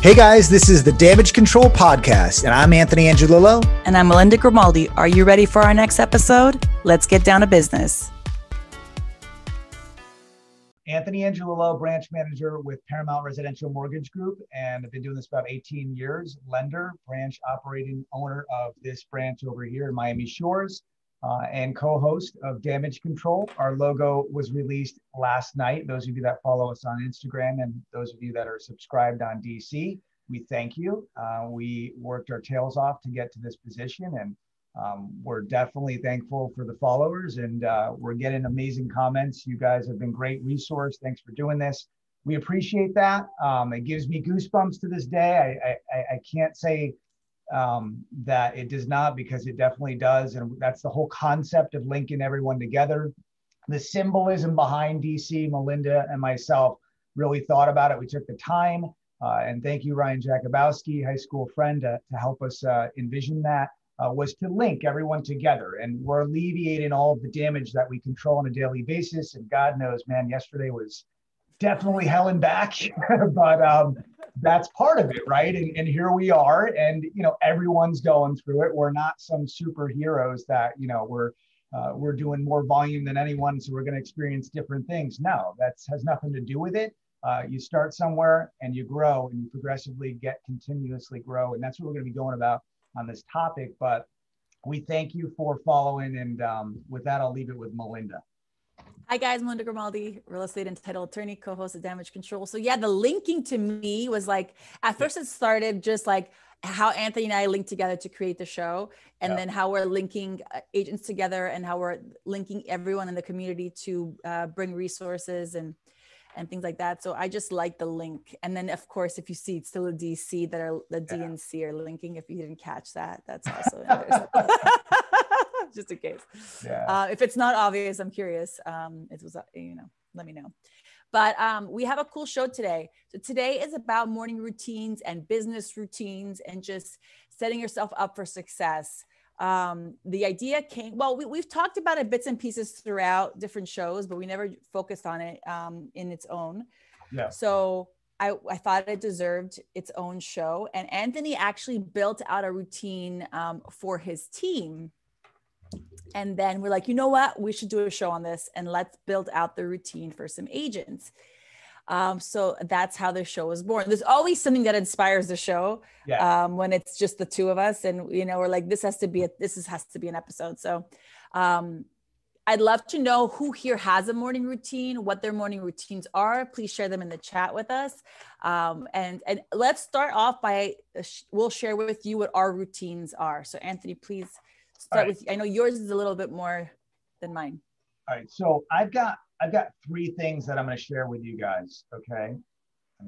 Hey guys, this is the Damage Control Podcast, and I'm Anthony Angelillo. And I'm Melinda Grimaldi. Are you ready for our next episode? Let's get down to business. Anthony Angelillo, branch manager with Paramount Residential Mortgage Group, and I've been doing this about 18 years. Lender, branch operating owner of this branch over here in Miami Shores, uh, and co-host of Damage Control. Our logo was released last night. Those of you that follow us on Instagram and those of you that are subscribed on DC, we thank you. Uh, we worked our tails off to get to this position, and um, we're definitely thankful for the followers and uh, we're getting amazing comments. You guys have been great resource. Thanks for doing this. We appreciate that. Um, it gives me goosebumps to this day. I, I, I can't say um, that it does not because it definitely does. And that's the whole concept of linking everyone together. The symbolism behind DC, Melinda and myself really thought about it. We took the time. Uh, and thank you, Ryan Jakubowski, high school friend, uh, to help us uh, envision that uh, was to link everyone together. And we're alleviating all of the damage that we control on a daily basis. And God knows, man, yesterday was definitely hell and back, but um, that's part of it, right? And, and here we are, and you know everyone's going through it. We're not some superheroes that you know we're uh, we're doing more volume than anyone, so we're going to experience different things. No, that has nothing to do with it. Uh, you start somewhere and you grow, and you progressively get continuously grow, and that's what we're going to be going about on this topic. But we thank you for following. And um, with that, I'll leave it with Melinda. Hi guys, Melinda Grimaldi, real estate and title attorney, co-host of Damage Control. So yeah, the linking to me was like at first it started just like how Anthony and I linked together to create the show, and yeah. then how we're linking uh, agents together, and how we're linking everyone in the community to uh, bring resources and and things like that. So I just like the link. And then of course, if you see it's still a DC that are the yeah. DNC are linking, if you didn't catch that, that's also just in case. Yeah. Uh, if it's not obvious, I'm curious. Um, it was, uh, you know, let me know. But um, we have a cool show today. So today is about morning routines and business routines and just setting yourself up for success um, the idea came well we, have talked about it bits and pieces throughout different shows but we never focused on it um, in its own yeah so I, I thought it deserved its own show and anthony actually built out a routine um, for his team and then we're like you know what we should do a show on this and let's build out the routine for some agents um, so that's how the show was born. There's always something that inspires the show yeah. um, when it's just the two of us, and you know we're like, this has to be a, this is, has to be an episode. So um, I'd love to know who here has a morning routine, what their morning routines are. Please share them in the chat with us. Um, and and let's start off by uh, we'll share with you what our routines are. So Anthony, please start right. with. I know yours is a little bit more than mine. All right. So I've got I've got three things that I'm going to share with you guys. Okay.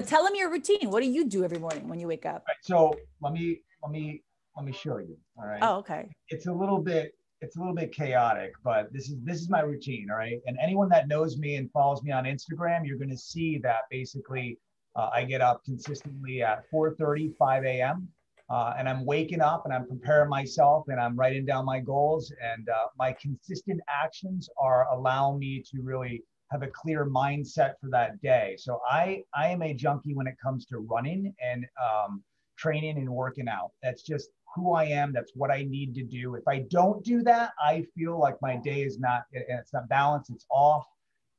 Tell them your routine. What do you do every morning when you wake up? Right, so let me let me let me show you. All right. Oh, okay. It's a little bit it's a little bit chaotic, but this is this is my routine. All right. And anyone that knows me and follows me on Instagram, you're going to see that basically uh, I get up consistently at 4:30, 5 a.m. Uh, and I'm waking up and I'm preparing myself and I'm writing down my goals and uh, my consistent actions are allowing me to really have a clear mindset for that day. So I I am a junkie when it comes to running and um, training and working out. That's just who I am. That's what I need to do. If I don't do that, I feel like my day is not it's not balanced. It's off.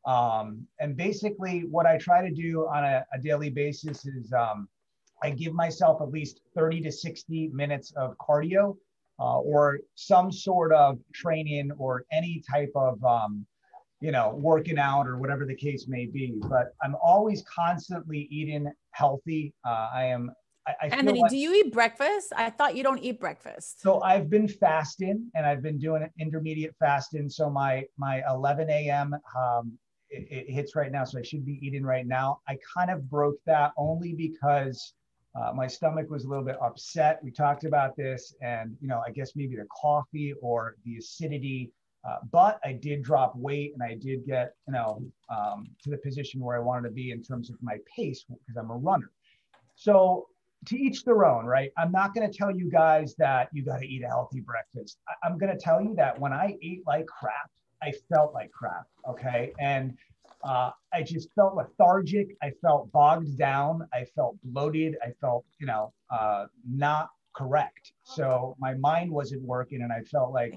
Um, and basically, what I try to do on a, a daily basis is um, I give myself at least 30 to 60 minutes of cardio uh, or some sort of training or any type of, um, you know, working out or whatever the case may be. But I'm always constantly eating healthy. Uh, I am. I, I Anthony, like, do you eat breakfast? I thought you don't eat breakfast. So I've been fasting and I've been doing an intermediate fasting. So my my 11 a.m. Um, it, it hits right now, so I should be eating right now. I kind of broke that only because uh, my stomach was a little bit upset. We talked about this, and you know, I guess maybe the coffee or the acidity. Uh, but I did drop weight, and I did get you know um, to the position where I wanted to be in terms of my pace because I'm a runner. So to each their own, right? I'm not going to tell you guys that you got to eat a healthy breakfast. I- I'm going to tell you that when I ate like crap, I felt like crap. Okay, and Uh, I just felt lethargic. I felt bogged down. I felt bloated. I felt, you know, uh, not correct. So my mind wasn't working, and I felt like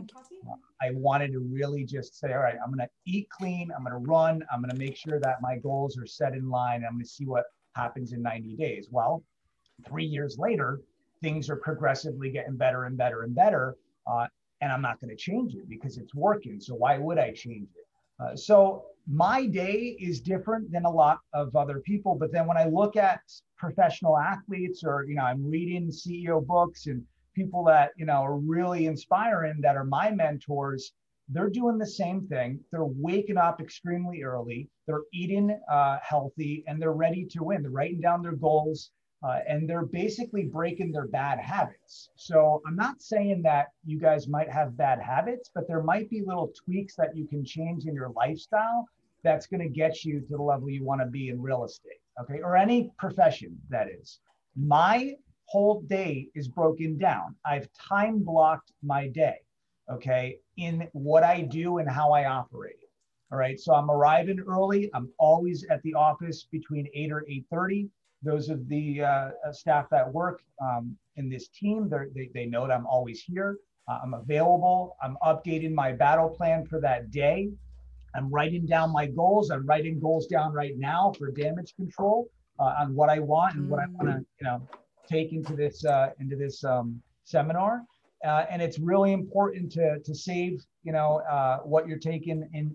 I wanted to really just say, all right, I'm going to eat clean. I'm going to run. I'm going to make sure that my goals are set in line. I'm going to see what happens in 90 days. Well, three years later, things are progressively getting better and better and better. Uh, and I'm not going to change it because it's working. So why would I change it? Uh, so my day is different than a lot of other people. But then when I look at professional athletes or, you know, I'm reading CEO books and people that, you know, are really inspiring that are my mentors, they're doing the same thing. They're waking up extremely early. They're eating uh, healthy and they're ready to win. They're writing down their goals uh, and they're basically breaking their bad habits. So I'm not saying that you guys might have bad habits, but there might be little tweaks that you can change in your lifestyle that's going to get you to the level you want to be in real estate, okay, or any profession that is. My whole day is broken down. I've time blocked my day, okay, in what I do and how I operate. All right, so I'm arriving early. I'm always at the office between 8 or 8:30 those of the uh, uh, staff that work um, in this team, they, they know that I'm always here. Uh, I'm available. I'm updating my battle plan for that day. I'm writing down my goals. I'm writing goals down right now for damage control uh, on what I want and what I want to, mm. you know, take into this uh, into this um, seminar. Uh, and it's really important to to save, you know, what you're taking in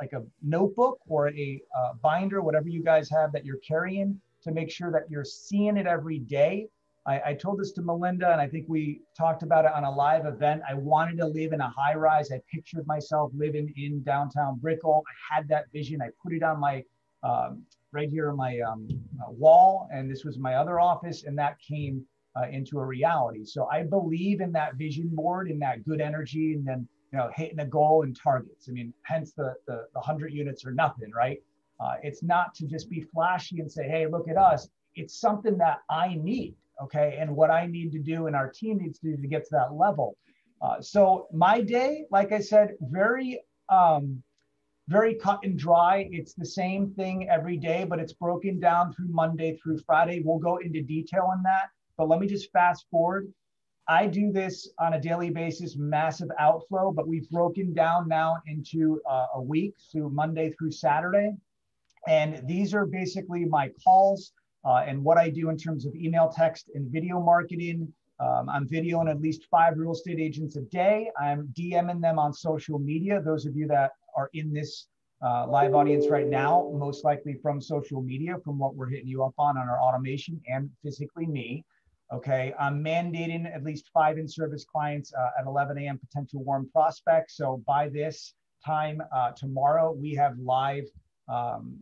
like a notebook or a binder, whatever you guys have that you're carrying to make sure that you're seeing it every day. I, I, told this to Melinda, and I think we talked about it on a live event. I wanted to live in a high rise. I pictured myself living in downtown Brickell. I had that vision. I put it on my um, right here on my um, uh, wall, and this was my other office, and that came uh, into a reality. So I believe in that vision board, in that good energy, and then you know hitting a goal and targets. I mean, hence the the, the hundred units or nothing, right? Uh, it's not to just be flashy and say, hey, look at us. It's something that I need, okay? And what I need to do and our team needs to do to get to that level. Uh, so my day, like I said, very, um, very cut and dry. It's the same thing every day, but it's broken down through Monday through Friday. We'll go into detail on that. But let me just fast forward. I do this on a daily basis, massive outflow, but we've broken down now into uh, a week, so Monday through Saturday. And these are basically my calls uh, and what I do in terms of email, text, and video marketing. Um, I'm videoing at least five real estate agents a day. I'm DMing them on social media. Those of you that are in this uh, live audience right now, most likely from social media, from what we're hitting you up on on our automation and physically me. Okay, I'm mandating at least five in service clients uh, at 11 a.m. potential warm prospects. So by this time uh, tomorrow, we have live um,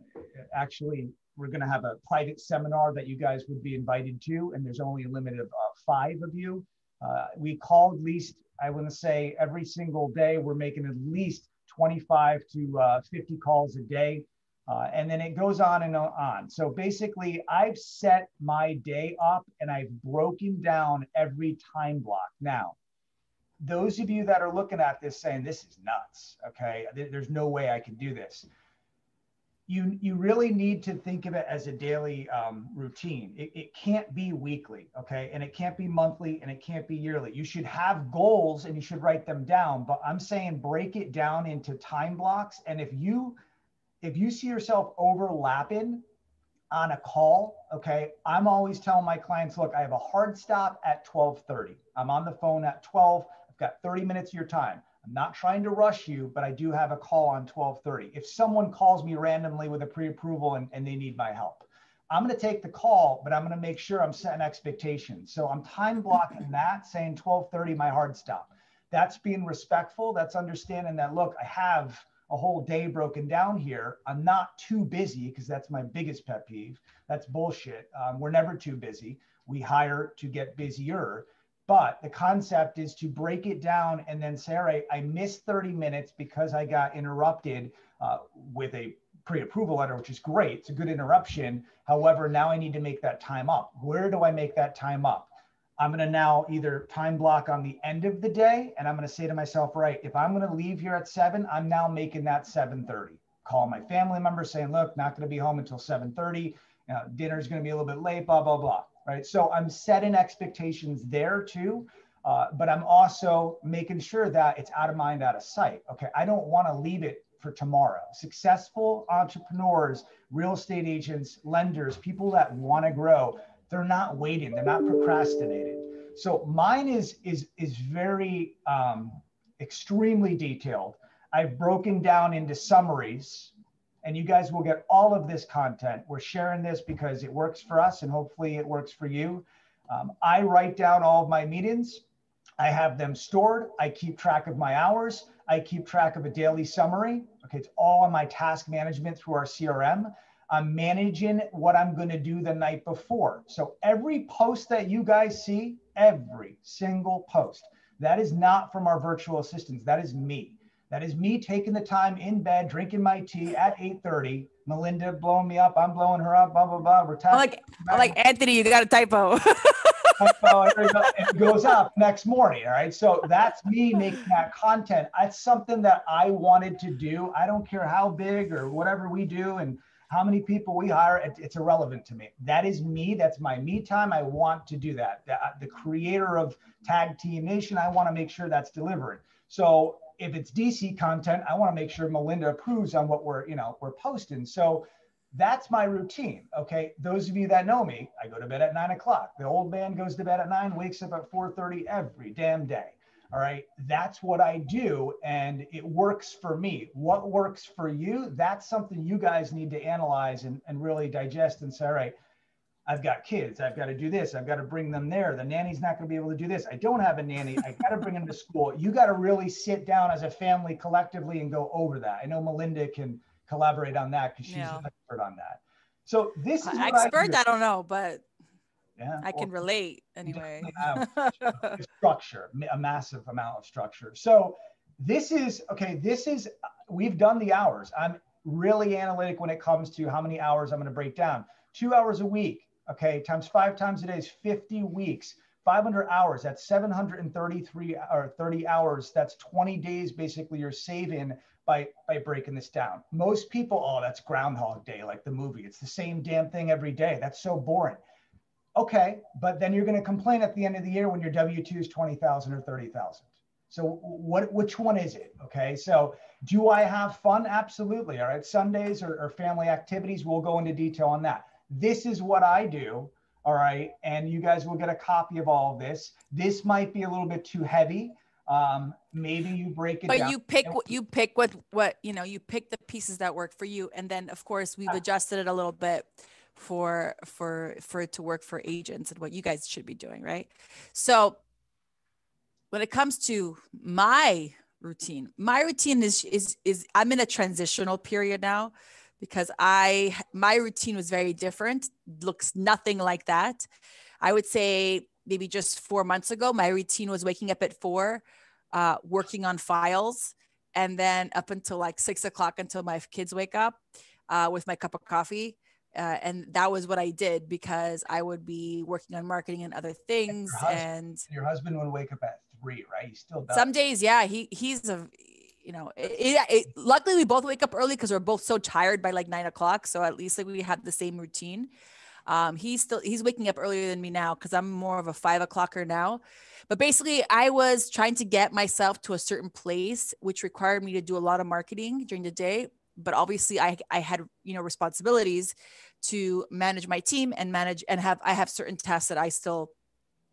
actually, we're going to have a private seminar that you guys would be invited to, and there's only a limit of uh, five of you. Uh, we call at least, I want to say, every single day, we're making at least 25 to uh, 50 calls a day. Uh, and then it goes on and on. So basically, I've set my day up and I've broken down every time block. Now, those of you that are looking at this saying, this is nuts, okay, there's no way I can do this you you really need to think of it as a daily um, routine. It, it can't be weekly, okay, and it can't be monthly, and it can't be yearly. You should have goals and you should write them down. But I'm saying break it down into time blocks. And if you if you see yourself overlapping on a call, okay, I'm always telling my clients, look, I have a hard stop at 12:30. I'm on the phone at 12. I've got 30 minutes of your time. I'm not trying to rush you, but I do have a call on 1230. If someone calls me randomly with a pre-approval and, and they need my help, I'm going to take the call, but I'm going to make sure I'm setting expectations. So I'm time blocking that, saying 1230, my hard stop. That's being respectful. That's understanding that, look, I have a whole day broken down here. I'm not too busy because that's my biggest pet peeve. That's bullshit. Um, we're never too busy. We hire to get busier. But the concept is to break it down and then say, all right, I missed 30 minutes because I got interrupted uh, with a pre-approval letter, which is great. It's a good interruption. However, now I need to make that time up. Where do I make that time up? I'm going to now either time block on the end of the day, and I'm going to say to myself, right, if I'm going to leave here at seven, I'm now making that 7:30. call my family members saying, look, not going to be home until 7:30. You know, dinner's going to be a little bit late, blah, blah, blah. Right. So I'm setting expectations there too. Uh, but I'm also making sure that it's out of mind, out of sight. Okay. I don't want to leave it for tomorrow. Successful entrepreneurs, real estate agents, lenders, people that want to grow, they're not waiting, they're not procrastinating. So mine is is is very um, extremely detailed. I've broken down into summaries, and you guys will get all of this content. We're sharing this because it works for us, and hopefully it works for you. Um, I write down all of my meetings. I have them stored. I keep track of my hours. I keep track of a daily summary. Okay, it's all on my task management through our CRM. I'm managing what I'm going to do the night before. So every post that you guys see, every single post, that is not from our virtual assistants. That is me. That is me taking the time in bed, drinking my tea at 8:30. Melinda blowing me up. I'm blowing her up. Blah blah blah. We're like, like Anthony, you got a typo. it goes up next morning. All right. So that's me making that content. That's something that I wanted to do. I don't care how big or whatever we do and how many people we hire. It, it's irrelevant to me. That is me. That's my me time. I want to do that. The, the creator of Tag Team Nation, I want to make sure that's delivered. So if it's DC content, I want to make sure Melinda approves on what we're, you know, we're posting. So that's my routine. Okay. Those of you that know me, I go to bed at nine o'clock. The old man goes to bed at nine, wakes up at 4:30 every damn day. All right. That's what I do. And it works for me. What works for you? That's something you guys need to analyze and, and really digest and say, all right, I've got kids. I've got to do this. I've got to bring them there. The nanny's not going to be able to do this. I don't have a nanny. I got to bring them to school. You got to really sit down as a family collectively and go over that. I know Melinda can collaborate on that because she's yeah. an expert on that. So this is uh, expert. I, I, don't know, but yeah, I can relate anyway. structure, a massive amount of structure. So this is okay. This is we've done the hours. I'm really analytic when it comes to how many hours I'm going to break down. Two hours a week, okay, times five times a day is 50 weeks. 500 hours, that's 733 or 30 hours. That's 20 days basically you're saving by by breaking this down. Most people, oh, that's Groundhog Day, like the movie. It's the same damn thing every day. That's so boring. Okay, but then you're going to complain at the end of the year when your W two is twenty thousand or thirty thousand. So what which one is it? Okay, so do I have fun? Absolutely. All right, Sundays or, or family activities. We'll go into detail on that. This is what I do. All right, and you guys will get a copy of all of this. This might be a little bit too heavy um, maybe you break it but down. you pick what you pick what what you know you pick the pieces that work for you and then of course we've adjusted it a little bit for for for it to work for agents and what you guys should be doing right so when it comes to my routine my routine is is is i'm in a transitional period now because i my routine was very different looks nothing like that i would say maybe just four months ago my routine was waking up at four uh, working on files and then up until like six o'clock until my kids wake up uh, with my cup of coffee. Uh, and that was what I did because I would be working on marketing and other things. And your husband, and your husband would wake up at three, right? He still does. Some days, yeah, he he's a, you know, it, it, it, luckily we both wake up early because we're both so tired by like nine o'clock. So at least like we have the same routine. Um, he's still he's waking up earlier than me now because I'm more of a five o'clocker now. But basically, I was trying to get myself to a certain place, which required me to do a lot of marketing during the day. But obviously, I I had you know responsibilities to manage my team and manage and have I have certain tasks that I still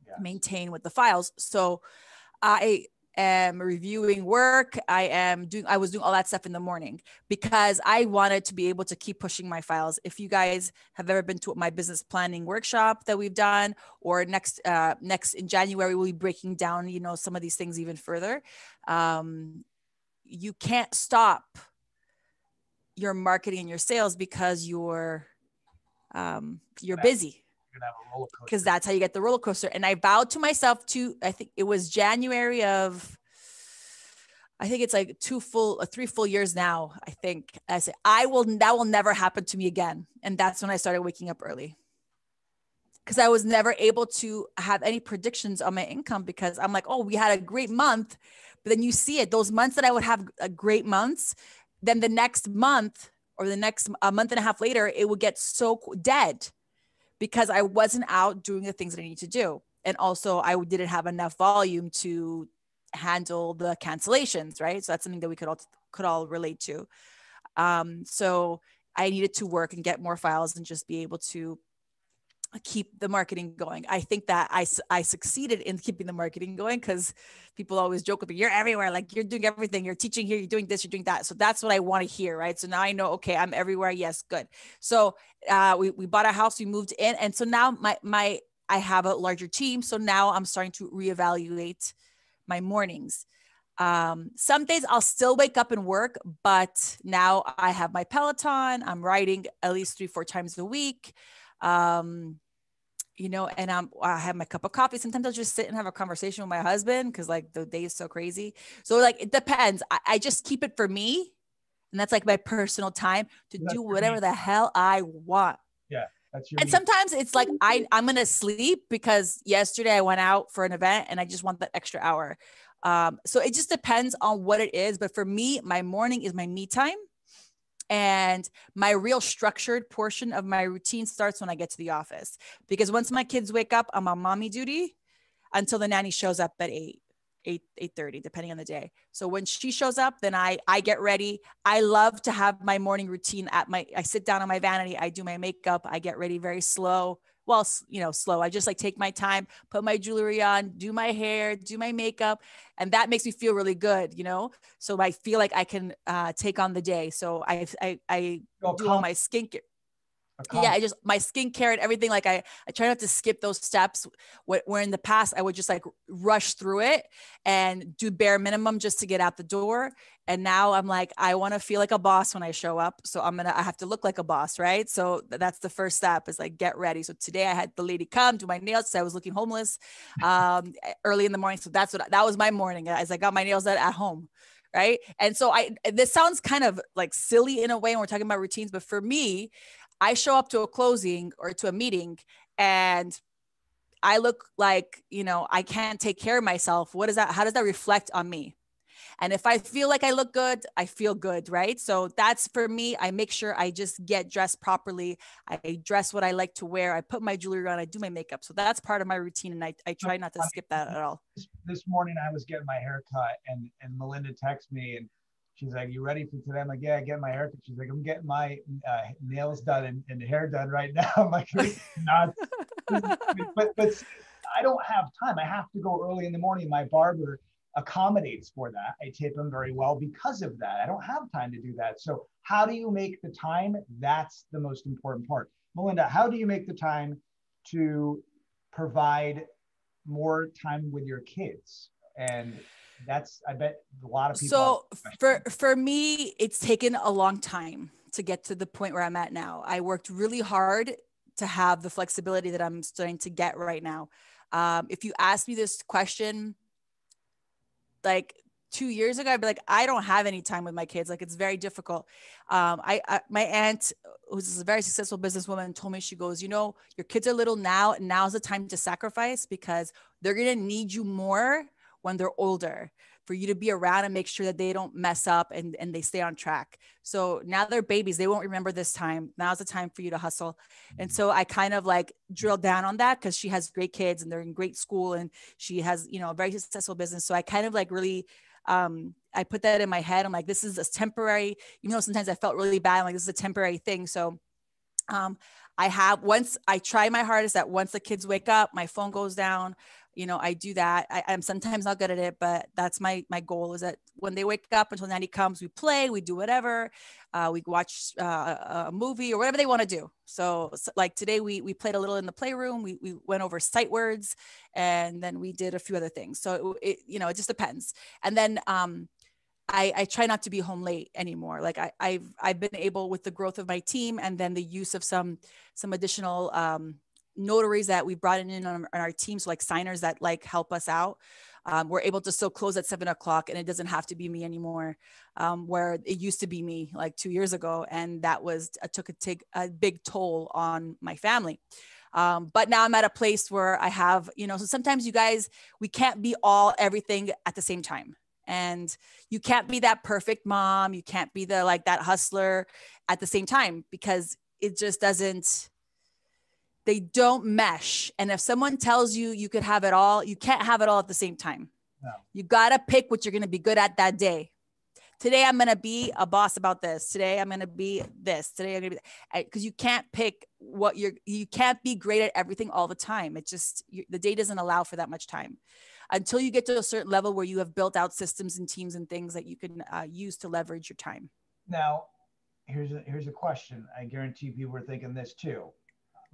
yeah. maintain with the files. So I am reviewing work. I am doing, I was doing all that stuff in the morning because I wanted to be able to keep pushing my files. If you guys have ever been to my business planning workshop that we've done, or next, uh, next in January, we'll be breaking down, you know, some of these things even further. Um, you can't stop your marketing and your sales because you're, um, you're busy because that's how you get the roller coaster. And I vowed to myself to, I think it was January of, I think it's like two full, uh, three full years now. I think I said, I will, that will never happen to me again. And that's when I started waking up early because I was never able to have any predictions on my income because I'm like, oh, we had a great month. But then you see it, those months that I would have a great months, then the next month or the next a month and a half later, it would get so dead because I wasn't out doing the things that I need to do. And also I didn't have enough volume to handle the cancellations, right? So that's something that we could all could all relate to. Um, so I needed to work and get more files and just be able to keep the marketing going. I think that I, I succeeded in keeping the marketing going because people always joke with me, you're everywhere, like you're doing everything, you're teaching here, you're doing this, you're doing that. So that's what I want to hear, right? So now I know, okay, I'm everywhere. Yes, good. So uh, we, we bought a house, we moved in. And so now my, my, I have a larger team. So now I'm starting to reevaluate my mornings. Um, some days I'll still wake up and work, but now I have my Peloton. I'm riding at least three, four times a week. Um, you know, and I'm, I have my cup of coffee. Sometimes I'll just sit and have a conversation with my husband because like the day is so crazy. So like it depends. I, I just keep it for me. And that's like my personal time to that's do whatever the hell I want. Yeah. That's your and sometimes it's like I, I'm gonna sleep because yesterday I went out for an event and I just want that extra hour. Um, so it just depends on what it is. But for me, my morning is my me time. And my real structured portion of my routine starts when I get to the office because once my kids wake up, I'm on mommy duty until the nanny shows up at eight. 8 8:30 depending on the day. So when she shows up then I I get ready. I love to have my morning routine at my I sit down on my vanity, I do my makeup, I get ready very slow well, you know, slow. I just like take my time, put my jewelry on, do my hair, do my makeup, and that makes me feel really good, you know. So I feel like I can uh, take on the day. So I I, I do all my skincare yeah i just my skincare and everything like i i try not to skip those steps where in the past i would just like rush through it and do bare minimum just to get out the door. And now i'm like i want to feel like a boss when i show up so i'm gonna i have to look like a boss right? So that's the first step is like get ready. So today i had the lady come do my nails i was looking homeless um early in the morning. So that's what that was my morning as i got my nails at, at home right? And so i this sounds kind of like silly in a way when we're talking about routines but for me I show up to a closing or to a meeting and I look like, you know, I can't take care of myself. What is that? How does that reflect on me? And if I feel like I look good, I feel good, right? So that's for me. I make sure I just get dressed properly. I dress what I like to wear. I put my jewelry on. I do my makeup. So that's part of my routine. And I, I try not to skip that at all. This morning I was getting my hair cut and, and Melinda texted me and She's like, "You ready for today?" I'm like, "Yeah, get my haircut." She's like, "I'm getting my uh, nails done and, and, hair done right now." I'm like, "Not," but but I don't have time. I have to go early in the morning. My barber accommodates for that. I tip him very well because of that. I don't have time to do that. So how do you make the time? That's the most important part. Melinda, how do you make the time to provide more time with your kids? And that's I bet a lot of people. So for for me, it's taken a long time to get to the point where I'm at now. I worked really hard to have the flexibility that I'm starting to get right now. Um, if you ask me this question, like two years ago, I'd be like, I don't have any time with my kids. Like it's very difficult. Um, I, I, my aunt, who's a very successful businesswoman, told me she goes, you know, your kids are little now, and now's the time to sacrifice because they're gonna need you more when they're older for you to be around and make sure that they don't mess up and, and they stay on track. So now they're babies. They won't remember this time. Now's the time for you to hustle. And so I kind of like drill down on that because she has great kids and they're in great school and she has, you know, a very successful business. So I kind of like really um, I put that in my head. I'm like, this is a temporary, you know, sometimes I felt really bad. I'm like, this is a temporary thing. So um, I have once I try my hardest that once the kids wake up, my phone goes down you know i do that. I, am sometimes not good at it but that's my my goal is that when they wake up until nanny comes we play we do whatever uh, we watch uh, a movie or whatever they want to do. So, so, like today we we played a little in the playroom. We, we went over sight words and then we did a few other things. So it, it you know it just depends. And then um I, I try not to be home late anymore. Like I, I've I've been able with the growth of my team and then the use of some some additional um, notaries that we brought in on, our team, so like signers that like help us out. Um, we're able to still close at seven o'clock and it doesn't have to be me anymore um, where it used to be me like two years ago and that was uh, took a, take a big toll on my family um, but now i'm at a place where i have you know so sometimes you guys we can't be all everything at the same time and you can't be that perfect mom you can't be the like that hustler at the same time because it just doesn't they don't mesh. And if someone tells you you could have it all you can't have it all at the same time. No. you got to pick what you're going to be good at that day. Today i'm going to be a boss about this. Today i'm going to be this. Today i'm going to be because you can't pick what you're you can't be great at everything all the time. It just you, the day doesn't allow for that much time. Until you get to a certain level where you have built out systems and teams and things that you can uh, use to leverage your time. Now here's a here's a question. I guarantee people are thinking this too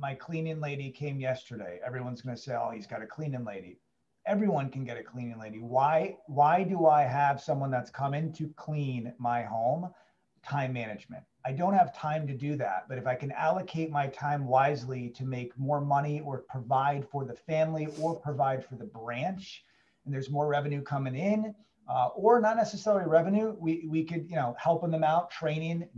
my cleaning lady came yesterday everyone's going to say oh he's got a cleaning lady everyone can get a cleaning lady. Why why do I have someone that's coming to clean my home? Time management. I don't have time to do that, but if I can allocate my time wisely to make more money or provide for the family or provide for the branch, and there's more revenue coming in, uh, or not necessarily revenue, we, we could, you know, helping them out, training,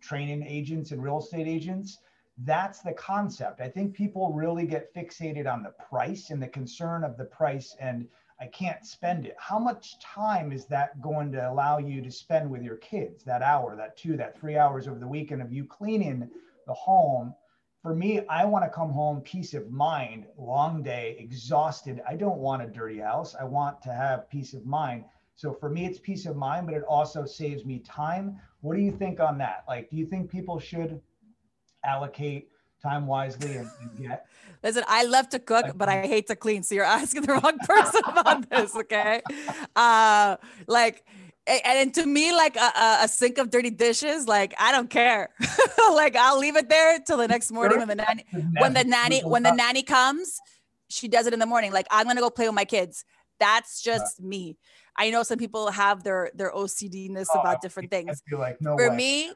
training agents and real estate agents that's the concept. I think people really get fixated on the price and the concern of the price and I can't spend it. How much time is that going to allow you to spend with your kids? That hour, that two, that three hours over the weekend of you cleaning the home. For me, I want to come home peace of mind, long day, exhausted. I don't want a dirty house. I want to have peace of mind. So for me, it's peace of mind, but it also saves me time. What do you think on that? Like, do you think people should allocate time wisely and, and get. Listen, I love to cook, but I hate to clean. So you're asking the wrong person about this, okay? Uh, like, and to me, like a, a, sink of dirty dishes, like I don't care. like I'll leave it there till the next morning when the nanny, when the nanny, when the nanny comes, she does it in the morning. Like I'm gonna go play with my kids. That's just me. I know some people have their their OCDness oh, about different things. Like, no For way. me,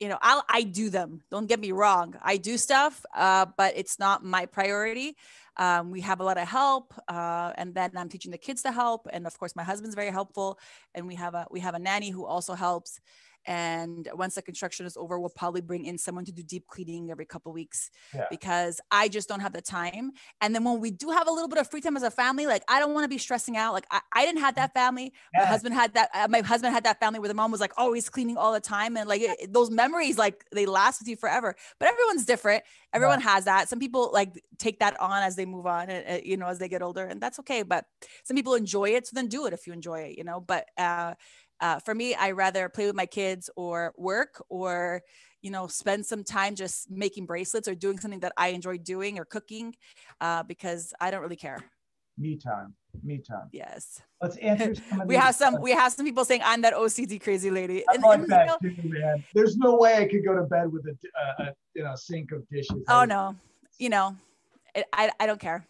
you know, I'll I do them. Don't get me wrong. I do stuff, uh, but it's not my priority. Um, we have a lot of help, uh, and then I'm teaching the kids to help, and of course, my husband's very helpful, and we have a we have a nanny who also helps. And once the construction is over, we'll probably bring in someone to do deep cleaning every couple weeks yeah. because I just don't have the time. And then when we do have a little bit of free time as a family, like I don't want to be stressing out. Like I, I didn't have that family. Yeah. My husband had that. Uh, my husband had that family where the mom was like always cleaning all the time, and like it, those memories, like they last with you forever. But everyone's different. Everyone has that. Some people like take that on as they move on, and, uh, you know, as they get older, and that's okay. But some people enjoy it, so then do it if you enjoy it, you know. But uh, uh, for me, I rather play with my kids or work or, you know, spend some time just making bracelets or doing something that I enjoy doing or cooking uh, because I don't really care. Me time. Me time. Yes. Let's answer we have some we have some people saying I'm that OCD crazy lady. I like and, that you know, too, man. There's no way I could go to bed with a, a you know sink of dishes. Oh no, you know, it, I I don't care.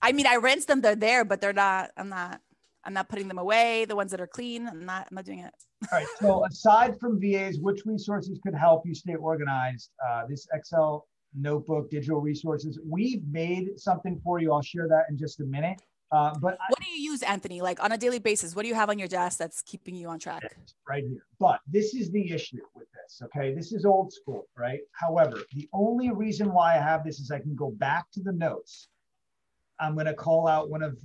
I mean, I rinse them; they're there, but they're not. I'm not. I'm not putting them away. The ones that are clean, I'm not. I'm not doing it. All right. So aside from VAs, which resources could help you stay organized? Uh, this Excel notebook, digital resources. We've made something for you. I'll share that in just a minute. Uh, but what I, do you use, Anthony? Like on a daily basis, what do you have on your desk that's keeping you on track? Right here. But this is the issue with this. Okay, this is old school, right? However, the only reason why I have this is I can go back to the notes. I'm going to call out one of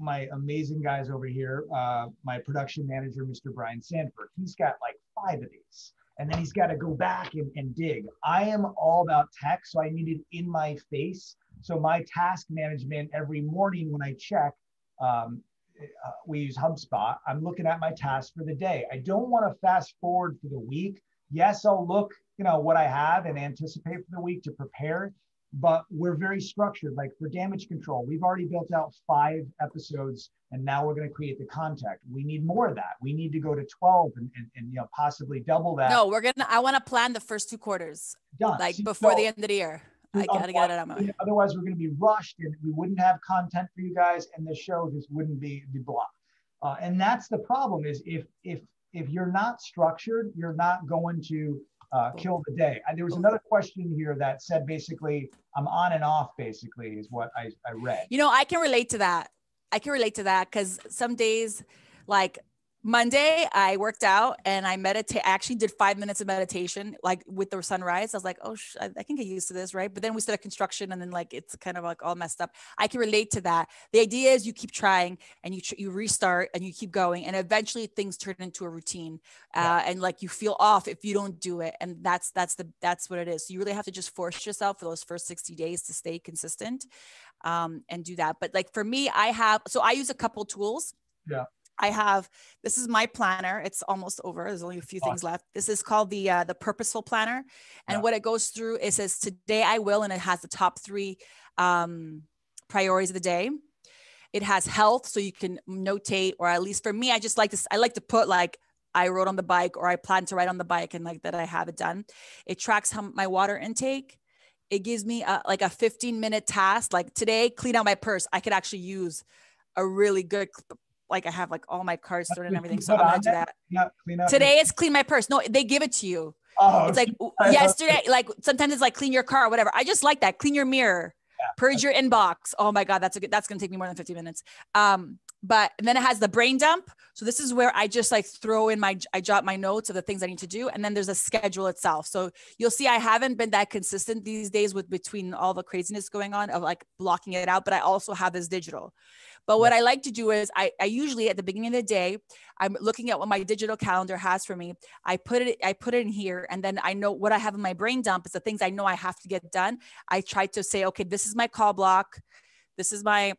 my amazing guys over here, uh, my production manager, Mr. Brian Sanford. He's got like five of these. And then he's got to go back and, and dig. I am all about tech, so I need it in my face. So my task management every morning when I check, um, uh, we use HubSpot. I'm looking at my tasks for the day. I don't want to fast forward for the week. Yes, I'll look, you know, what I have and anticipate for the week to prepare but we're very structured. Like for damage control, we've already built out five episodes, and now we're going to create the contact. We need more of that. We need to go to twelve and, and, and you know possibly double that. No, we're gonna. I want to plan the first two quarters, Done. like before so, the end of the year. I gotta get it out of my Otherwise, we're going to be rushed, and we wouldn't have content for you guys, and the show just wouldn't be be blocked. Uh, and that's the problem: is if if if you're not structured, you're not going to uh, kill the day. And there was another question here that said basically, I'm on and off, basically, is what I, I read. You know, I can relate to that. I can relate to that because some days, like, Monday, I worked out and I meditate. I actually did five minutes of meditation, like with the sunrise. I was like, oh, sh- I, I can get used to this, right? But then we started construction, and then like it's kind of like all messed up. I can relate to that. The idea is you keep trying and you tr- you restart and you keep going, and eventually things turn into a routine, uh, yeah. and like you feel off if you don't do it, and that's that's the that's what it is. So you really have to just force yourself for those first sixty days to stay consistent, um, and do that. But like for me, I have so I use a couple tools. Yeah I have this is my planner. It's almost over. There's only a few things left. This is called the uh, the purposeful planner, and yeah. what it goes through is says today I will, and it has the top three um, priorities of the day. It has health, so you can notate, or at least for me, I just like this. I like to put like I rode on the bike or I plan to ride on the bike and like that I have it done. It tracks how my water intake. It gives me a, like a 15 minute task. Like today, clean out my purse. I could actually use a really good like I have like all my cards stored and everything. So I'm gonna do that. Clean clean Today it's clean my purse. No, they give it to you. Oh, it's like yesterday, like sometimes it's like clean your car or whatever. I just like that. Clean your mirror, yeah. purge your inbox. Oh my God, that's a good, that's gonna take me more than 50 minutes. Um, but then it has the brain dump. So this is where I just like throw in my I jot my notes of the things I need to do, and then there's a schedule itself. So you'll see I haven't been that consistent these days with between all the craziness going on of like blocking it out, but I also have this digital. But what I like to do is I, I usually at the beginning of the day, I'm looking at what my digital calendar has for me. I put it, I put it in here and then I know what I have in my brain dump is the things I know I have to get done. I try to say, okay, this is my call block. This is my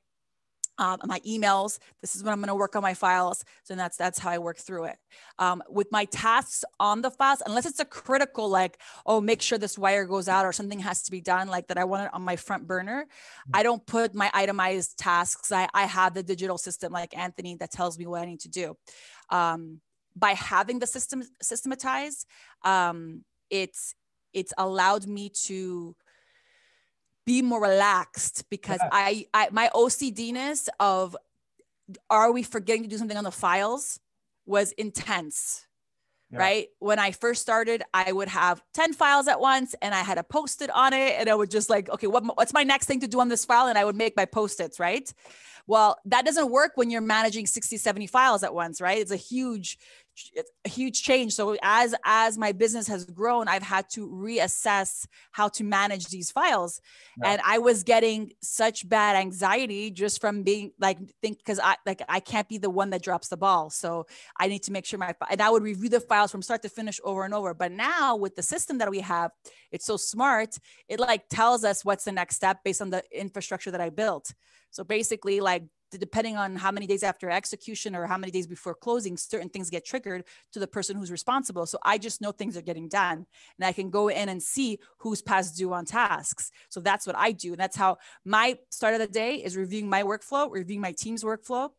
um, my emails. This is when I'm going to work on my files. So that's that's how I work through it. Um, with my tasks on the files, unless it's a critical, like oh, make sure this wire goes out or something has to be done, like that I want it on my front burner. Mm-hmm. I don't put my itemized tasks. I I have the digital system like Anthony that tells me what I need to do. Um, by having the system systematized, um, it's it's allowed me to be more relaxed because yeah. I, I my OCDness of are we forgetting to do something on the files was intense. Yeah. Right. When I first started, I would have 10 files at once and I had a post it on it. And I would just like, okay, what, what's my next thing to do on this file? And I would make my post its. Right. Well, that doesn't work when you're managing 60, 70 files at once. Right. It's a huge, a huge change. So as as my business has grown i've had to reassess how to manage these files. Yeah. and i was getting such bad anxiety just from being like think because i like i can't be the one that drops the ball. So i need to make sure my and i would review the files from start to finish over and over. But now with the system that we have it's so smart it like tells us what's the next step based on the infrastructure that i built. So basically like depending on how many days after execution or how many days before closing, certain things get triggered to the person who's responsible. So I just know things are getting done and I can go in and see who's past due on tasks. So that's what I do. And that's how my start of the day is reviewing my workflow, reviewing my team's workflow.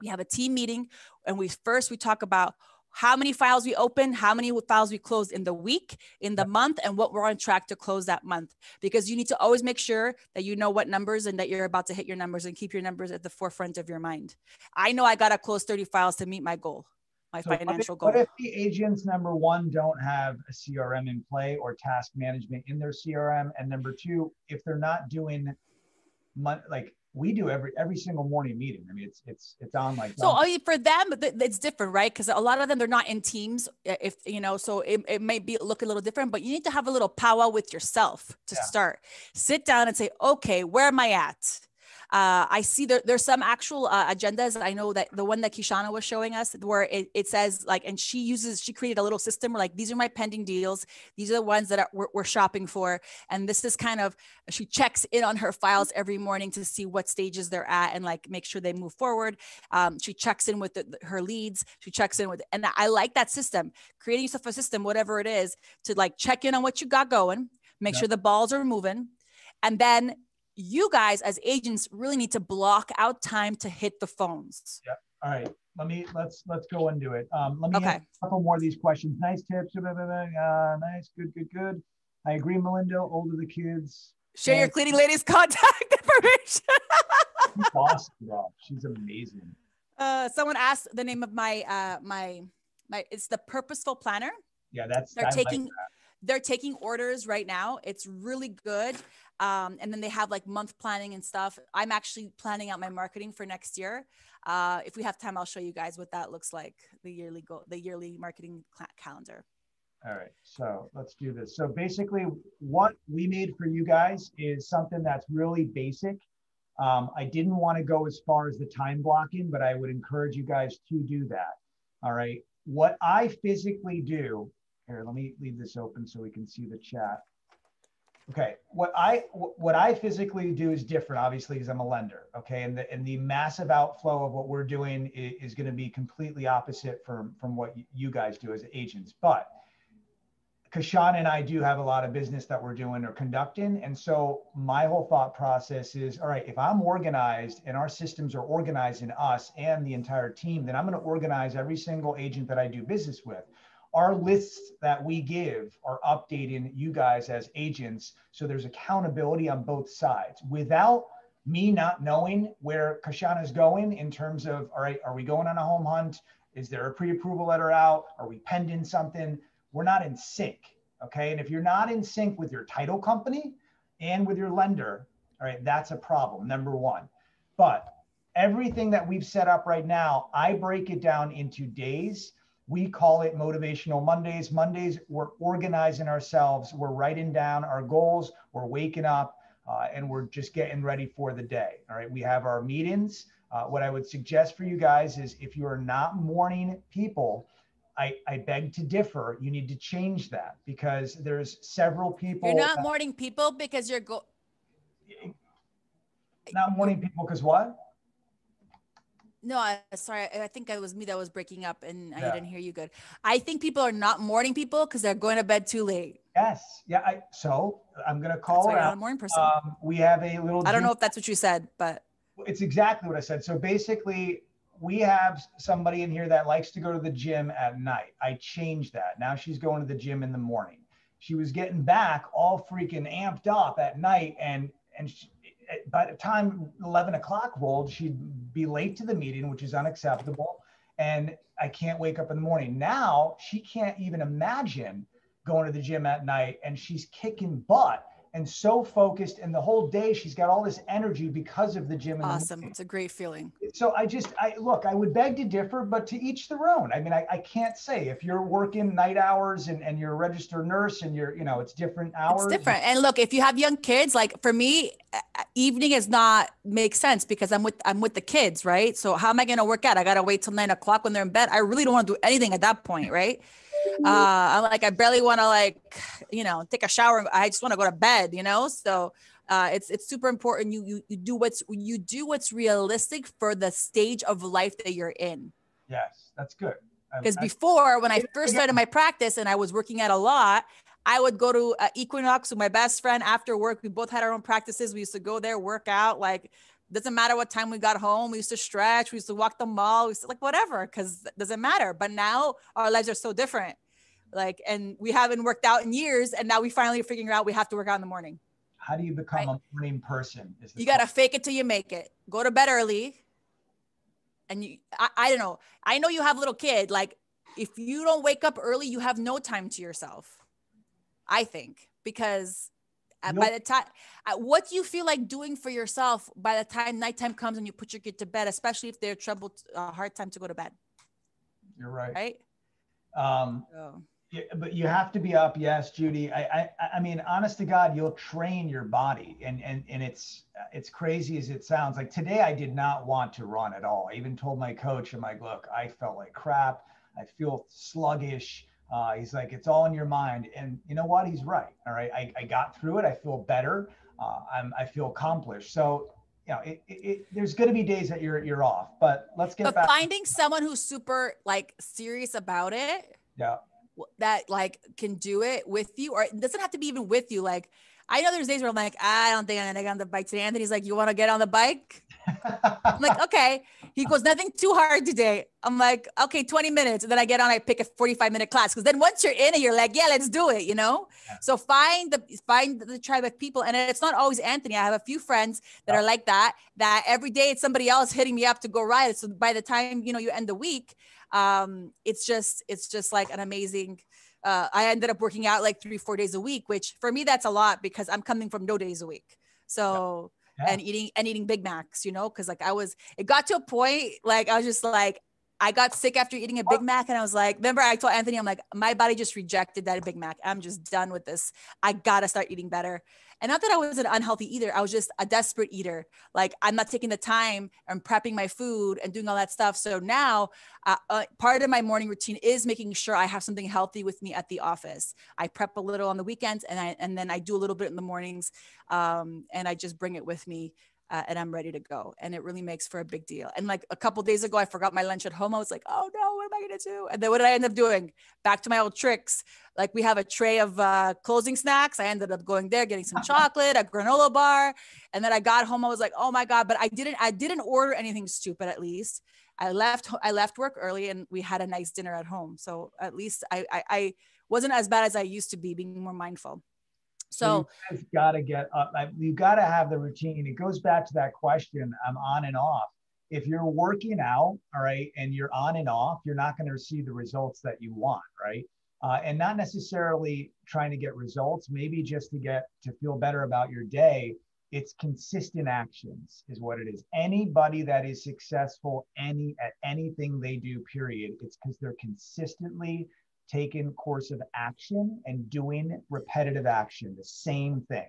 We have a team meeting and we first we talk about how many files we open, how many files we close in the week, in the month, and what we're on track to close that month. Because you need to always make sure that you know what numbers and that you're about to hit your numbers and keep your numbers at the forefront of your mind. I know I got to close 30 files to meet my goal, my so financial what if, goal. What if the agents, number one, don't have a CRM in play or task management in their CRM? And number two, if they're not doing like we do every every single morning meeting. I mean, it's it's it's on like so oh, for them it's different, right? Because a lot of them they're not in teams. Eh, if you know, so it, it may be look a little different, but you need to have a little powwow with yourself to yeah. start. Sit down and say, okay, where am I at? Uh, I see there, there's some actual uh, agendas. I know that the one that Kishana was showing us, where it, it says like, and she uses, she created a little system where like, these are my pending deals. These are the ones that are, we're, we're shopping for. And this is kind of, she checks in on her files every morning to see what stages they're at and like make sure they move forward. Um, she checks in with the, her leads. She checks in with, and I like that system, creating yourself a system, whatever it is, to like check in on what you got going, make yeah. sure the balls are moving. And then you guys as agents really need to block out time to hit the phones. Yeah. All right. Let me let's let's go and do it. Um, let me okay. a couple more of these questions. Nice tips. Uh, nice. Good. Good. Good. I agree, Melinda. Older the kids. Share your cleaning lady's contact information. She's awesome, bro. She's amazing. Uh, someone asked the name of my uh my my. It's the Purposeful Planner. Yeah, that's. They're taking. Like they're taking orders right now. It's really good. Um, and then they have like month planning and stuff. I'm actually planning out my marketing for next year. Uh, if we have time, I'll show you guys what that looks like the yearly goal, the yearly marketing calendar. All right, so let's do this. So basically, what we made for you guys is something that's really basic. Um, I didn't want to go as far as the time blocking, but I would encourage you guys to do that. All right, what I physically do here, let me leave this open so we can see the chat. Okay, what I what I physically do is different, obviously, because I'm a lender. Okay, and the and the massive outflow of what we're doing is, is going to be completely opposite from from what you guys do as agents. But Kashan and I do have a lot of business that we're doing or conducting, and so my whole thought process is, all right, if I'm organized and our systems are organizing us and the entire team, then I'm going to organize every single agent that I do business with our lists that we give are updating you guys as agents so there's accountability on both sides. Without me not knowing where Kashana is going in terms of all right are we going on a home hunt? Is there a pre-approval letter out? Are we pending something? We're not in sync okay? And if you're not in sync with your title company and with your lender all right that's a problem number one. But everything that we've set up right now i break it down into days we call it Motivational Mondays. Mondays, we're organizing ourselves, we're writing down our goals, we're waking up, uh, and we're just getting ready for the day. All right, we have our meetings. Uh, what I would suggest for you guys is if you are not morning people, I, I beg to differ. You need to change that because there's several people. You're not morning people because you're go. Not morning people because what? No, I, sorry. I think it was me that was breaking up and I didn't hear you good. I think people are not morning people because they're going to bed too late. Yes. Yeah. I, so I'm going to call her out. a morning person. Um, we have a little. I don't know if that's what you said, but. It's exactly what I said. So basically, we have somebody in here that likes to go to the gym at night. I changed that. Now she's going to the gym in the morning. She was getting back all freaking amped up at night and and she, by the time 11 o'clock rolled, she'd be late to the meeting, which is unacceptable. And I can't wake up in the morning. Now she can't even imagine going to the gym at night and she's kicking butt and so focused and the whole day she's got all this energy because of the gym awesome. it's a great feeling. So i just i look i would beg to differ but to each their own. I mean i, I can't say if you're working night hours and, and you're a registered nurse and you're you know it's different hours. it's different. And look if you have young kids like for me evening is not make sense because i'm with i'm with the kids right? So how am i going to work out? I gotta wait till nine o'clock when they're in bed. I really don't want to do anything at that point right uh, I'm like, I barely want to like, you know, take a shower. I just want to go to bed, you know? So uh, it's, it's super important. You, you, you do what's, you do what's realistic for the stage of life that you're in. Yes, that's good. Because before, when I first started my practice and I was working at a lot, I would go to uh, Equinox with my best friend after work. We both had our own practices. We used to go there, work out. Like, doesn't matter what time we got home. We used to stretch. We used to walk the mall. We used to like whatever, because it doesn't matter. But now our lives are so different. Like, and we haven't worked out in years, and now we finally are figuring out we have to work out in the morning. How do you become right? a morning person? you gotta fake it till you make it. Go to bed early. And you, I, I don't know. I know you have little kid. Like, if you don't wake up early, you have no time to yourself. I think because nope. by the time what do you feel like doing for yourself by the time nighttime comes and you put your kid to bed especially if they're troubled a uh, hard time to go to bed you're right right um, oh. Yeah, but you have to be up. Yes, Judy. I, I, I mean, honest to God, you'll train your body, and and and it's it's crazy as it sounds. Like today, I did not want to run at all. I even told my coach, I'm like, look, I felt like crap. I feel sluggish. Uh, he's like, it's all in your mind, and you know what? He's right. All right, I, I got through it. I feel better. Uh, I'm I feel accomplished. So you know, it, it, it, there's going to be days that you're you're off, but let's get. But back. finding someone who's super like serious about it. Yeah that like can do it with you, or it doesn't have to be even with you. Like I know there's days where I'm like, I don't think I'm gonna get on the bike today. Anthony's like, you want to get on the bike? I'm like, okay. He goes, nothing too hard today. I'm like, okay, 20 minutes. And then I get on, I pick a 45 minute class. Cause then once you're in it, you're like, yeah, let's do it, you know? Yeah. So find the find the tribe of people. And it's not always Anthony. I have a few friends that yeah. are like that, that every day it's somebody else hitting me up to go ride. So by the time, you know, you end the week, um, it's just, it's just like an amazing uh, I ended up working out like three, four days a week, which for me, that's a lot because I'm coming from no days a week. So, yeah. and eating and eating Big Macs, you know, because like I was, it got to a point like I was just like, I got sick after eating a Big Mac and I was like, remember I told Anthony, I'm like, my body just rejected that Big Mac. I'm just done with this. I gotta start eating better. And not that I was an unhealthy eater, I was just a desperate eater. Like I'm not taking the time and prepping my food and doing all that stuff. So now, uh, uh, part of my morning routine is making sure I have something healthy with me at the office. I prep a little on the weekends, and I and then I do a little bit in the mornings, um, and I just bring it with me uh, and I'm ready to go. And it really makes for a big deal. And like a couple days ago, I forgot my lunch at home. I was like, oh no, what am I gonna do? And then what did I end up doing? Back to my old tricks. Like we have a tray of uh, closing snacks. I ended up going there, getting some chocolate, a granola bar, and then I got home. I was like, oh my god! But I didn't. I didn't order anything stupid. At least I left. I left work early, and we had a nice dinner at home. So at least I, I, I wasn't as bad as I used to be, being more mindful. So, so you got to get up. You've got to have the routine. It goes back to that question. I'm on and off. If you're working out, all right, and you're on and off, you're not going to receive the results that you want, right? Uh, and not necessarily trying to get results, maybe just to get to feel better about your day. It's consistent actions, is what it is. Anybody that is successful any at anything they do, period, it's because they're consistently taking course of action and doing repetitive action, the same thing.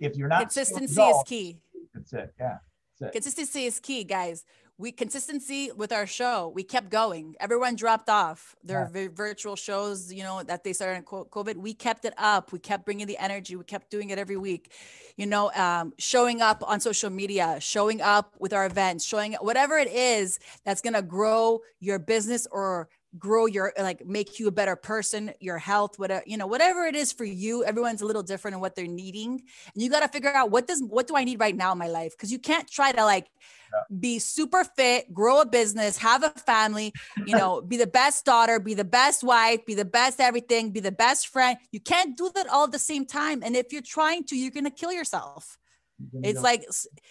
If you're not consistency is key. That's it. Yeah. That's it. Consistency is key, guys. We consistency with our show. We kept going. Everyone dropped off their yeah. virtual shows, you know, that they started in COVID. We kept it up. We kept bringing the energy. We kept doing it every week. You know, um, showing up on social media, showing up with our events, showing whatever it is that's gonna grow your business or grow your like make you a better person your health whatever you know whatever it is for you everyone's a little different in what they're needing. And you got to figure out what does what do i need right now in my life? Because you can't try to like yeah. be super fit grow a business have a family you know be the best daughter be the best wife be the best everything be the best friend. You can't do that all at the same time. And if you're trying to you're going to kill yourself it's like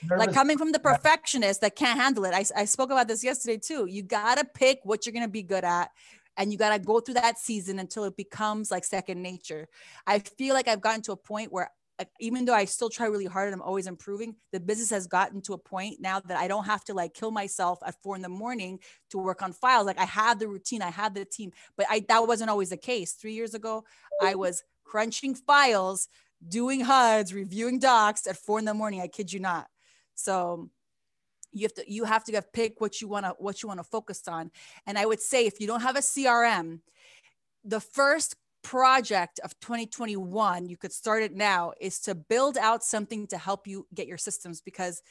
like coming from the perfectionist that can't handle it. I, I spoke about this yesterday too. You gotta pick what you're gonna be good at and you gotta go through that season until it becomes like second nature. I feel like I've gotten to a point where even though I still try really hard and I'm always improving, the business has gotten to a point now that I don't have to like kill myself at four in the morning to work on files. Like I have the routine, I have the team, but I that wasn't always the case. Three years ago, I was crunching files doing HUDs, reviewing docs at four in the morning. I kid you not. So you have to you have to pick what you want to what you want to focus on. And I would say if you don't have a CRM, the first project of 2021, you could start it now, is to build out something to help you get your systems because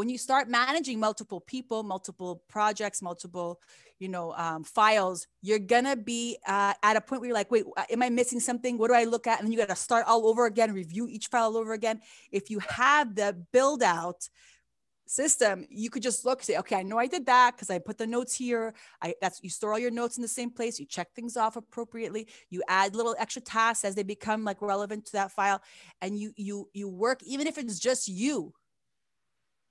when you start managing multiple people multiple projects multiple you know um, files you're gonna be uh, at a point where you're like wait uh, am i missing something? What do i look at? And then you got to start all over again review each file over again. If you have the build out system you could just look say okay i know i did that because i put the notes here. I that's you store all your notes in the same place. You check things off appropriately. You add little extra tasks as they become like relevant to that file. And you you you work even if it's just you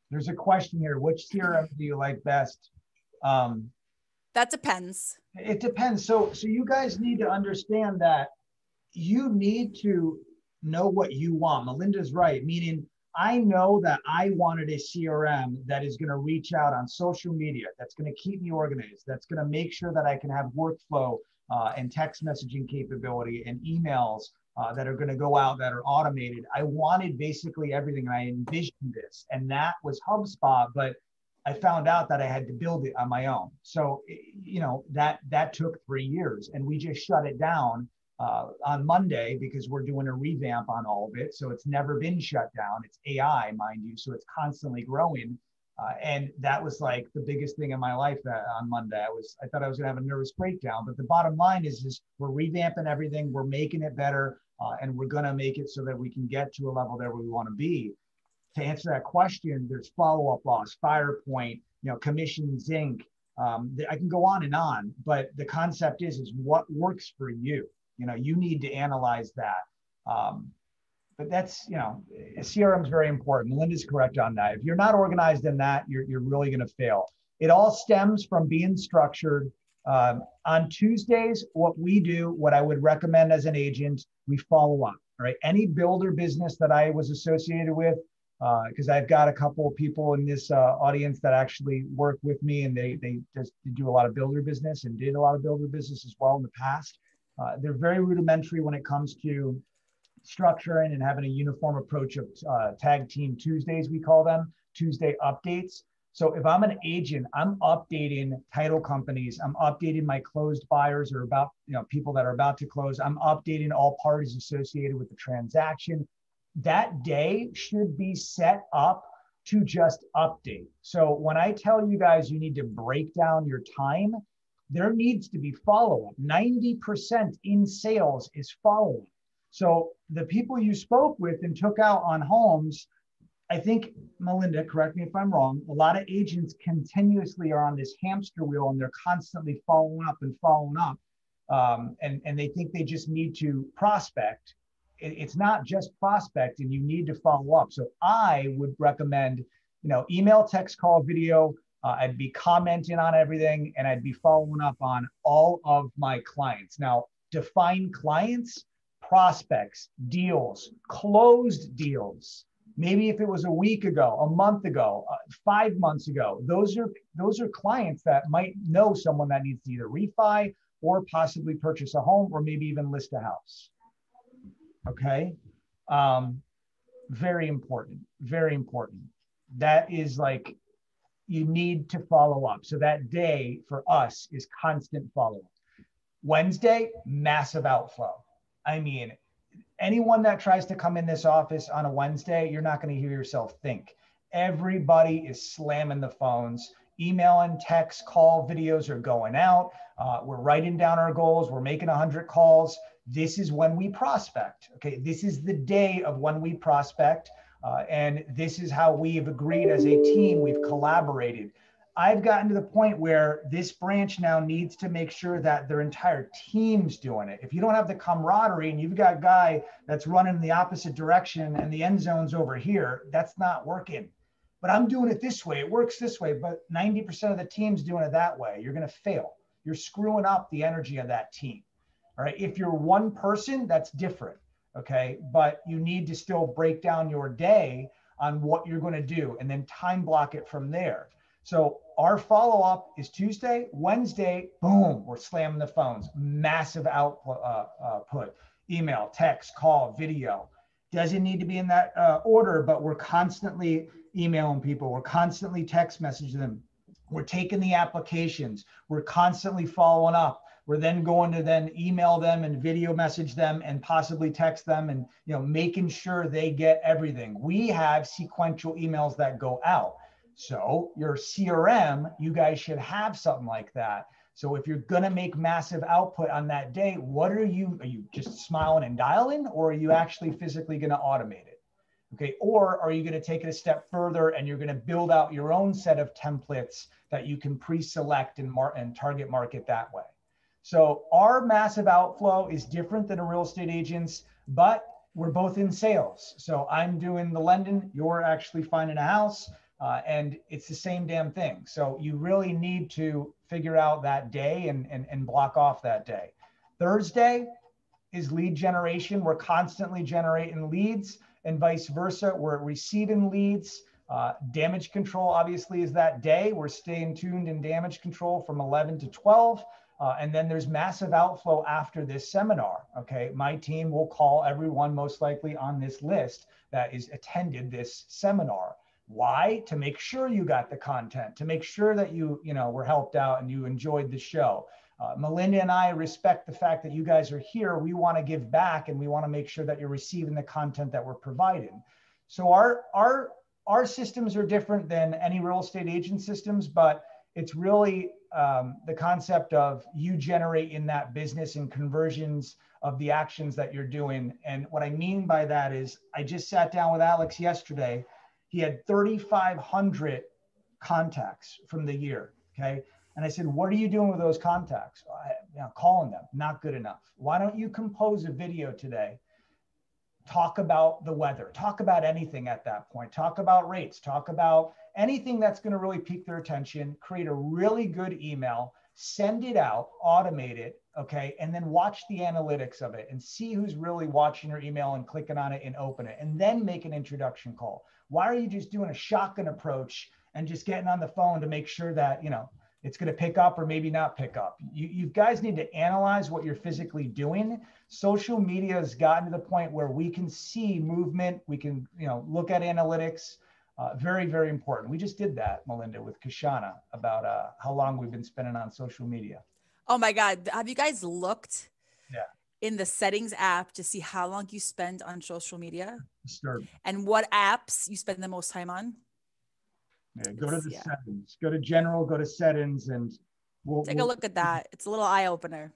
there's a question here. Which CRM do you like best? Um, that depends. It depends. So, so you guys need to understand that you need to know what you want. Melinda's right, meaning I know that I wanted a CRM that is going to reach out on social media, that's going to keep me organized, that's going to make sure that I can have workflow uh, and text messaging capability and emails uh, that are going to go out that are automated. I wanted basically everything. and I envisioned this, and that was HubSpot. But I found out that I had to build it on my own. So you know that that took three years, and we just shut it down uh, on Monday because we're doing a revamp on all of it. So it's never been shut down. It's AI, mind you, so it's constantly growing. Uh, and that was like the biggest thing in my life that, on Monday. I was I thought I was gonna have a nervous breakdown. But the bottom line is, is we're revamping everything. We're making it better uh, and we're to make it so that we can get to a level there where we want to be. To answer that question, there's Follow Up Boss, Firepoint, you know, Commissions Inc. Um, I can go on and on, but the concept is is what works for you. You know, you need to analyze that. Um, but that's you know, CRM is very important. Melinda's correct on that. If you're not organized in that, you're you're really going to fail. It all stems from being structured, Um, on Tuesdays, what we do, what I would recommend as an agent, we follow up. Right, any builder business that I was associated with, because uh, I've got a couple of people in this uh, audience that actually work with me, and they they just do a lot of builder business and did a lot of builder business as well in the past. Uh, they're very rudimentary when it comes to structuring and having a uniform approach of uh, tag team Tuesdays, we call them Tuesday updates. So if I'm an agent, I'm updating title companies, I'm updating my closed buyers or about, you know, people that are about to close. I'm updating all parties associated with the transaction. That day should be set up to just update. So when I tell you guys you need to break down your time, there needs to be follow up. 90% in sales is follow up. So the people you spoke with and took out on homes, I think, Melinda, correct me if I'm wrong, a lot of agents continuously are on this hamster wheel and they're constantly following up and following up. Um, and, and they think they just need to prospect. It, it's not just prospect and you need to follow up. So I would recommend, you know, email, text, call, video. Uh, I'd be commenting on everything and I'd be following up on all of my clients. Now, define clients, prospects, deals, closed deals. Maybe if it was a week ago a month ago uh, five months ago those are those are clients that might know someone that needs to either refi or possibly purchase a home or maybe even list a house. Okay? Um, very important very important. That is like you need to follow up. So that day for us is constant follow-up. Wednesday massive outflow i mean anyone that tries to come in this office on a Wednesday, you're not going to hear yourself think. Everybody is slamming the phones. Email and text, call videos are going out. Uh, we're writing down our goals. We're making 100 calls. This is when we prospect. Okay. This is the day of when we prospect. Uh, and this is how we've agreed as a team. We've collaborated. I've gotten to the point where this branch now needs to make sure that their entire team's doing it. If you don't have the camaraderie and you've got a guy that's running in the opposite direction and the end zone's over here, that's not working. But I'm doing it this way. It works this way, but 90% of the team's doing it that way. You're going to fail. You're screwing up the energy of that team. All right. If you're one person, that's different. Okay. But you need to still break down your day on what you're going to do and then time block it from there. So our follow up is Tuesday, Wednesday, boom, we're slamming the phones, massive output, uh, uh, email, text, call, video. Doesn't need to be in that uh, order, but we're constantly emailing people, we're constantly text messaging them, we're taking the applications, we're constantly following up. We're then going to then email them and video message them and possibly text them and you know making sure they get everything. We have sequential emails that go out. So your CRM, you guys should have something like that. So if you're to make massive output on that day, what are you, are you just smiling and dialing or are you actually physically to automate it? Okay. Or are you to take it a step further and you're to build out your own set of templates that you can pre-select and, mar- and target market that way? So our massive outflow is different than a real estate agent's, but we're both in sales. So I'm doing the lending, you're actually finding a house. Uh, and it's the same damn thing. So you really need to figure out that day and, and, and block off that day. Thursday is lead generation. We're constantly generating leads and vice versa. We're receiving leads. Uh, damage control obviously is that day. We're staying tuned in damage control from 11 to 12. Uh, and then there's massive outflow after this seminar. Okay, my team will call everyone most likely on this list that is attended this seminar. Why? To make sure you got the content, to make sure that you, you know, were helped out and you enjoyed the show. Uh, Melinda and I respect the fact that you guys are here. We want to give back and we want to make sure that you're receiving the content that we're providing. So our our our systems are different than any real estate agent systems, but it's really um, the concept of you generate in that business and conversions of the actions that you're doing. And what I mean by that is, I just sat down with Alex yesterday he had 3,500 contacts from the year. Okay. And I said, What are you doing with those contacts? I, you know, calling them, not good enough. Why don't you compose a video today? Talk about the weather, talk about anything at that point, talk about rates, talk about anything that's going to really pique their attention, create a really good email, send it out, automate it, okay, and then watch the analytics of it and see who's really watching your email and clicking on it and open it, and then make an introduction call. Why are you just doing a shotgun approach and just getting on the phone to make sure that you know it's going to pick up or maybe not pick up? You, you guys need to analyze what you're physically doing. Social media has gotten to the point where we can see movement, we can you know look at analytics uh, very, very important. We just did that, Melinda, with Kashana about uh, how long we've been spending on social media. Oh my God. Have you guys looked yeah. In the settings app to see how long you spend on social media? Disturbing. And what apps you spend the most time on? Yeah, go to the yeah. settings, go to general, go to settings, and we'll take we'll, a look at that. It's a little eye opener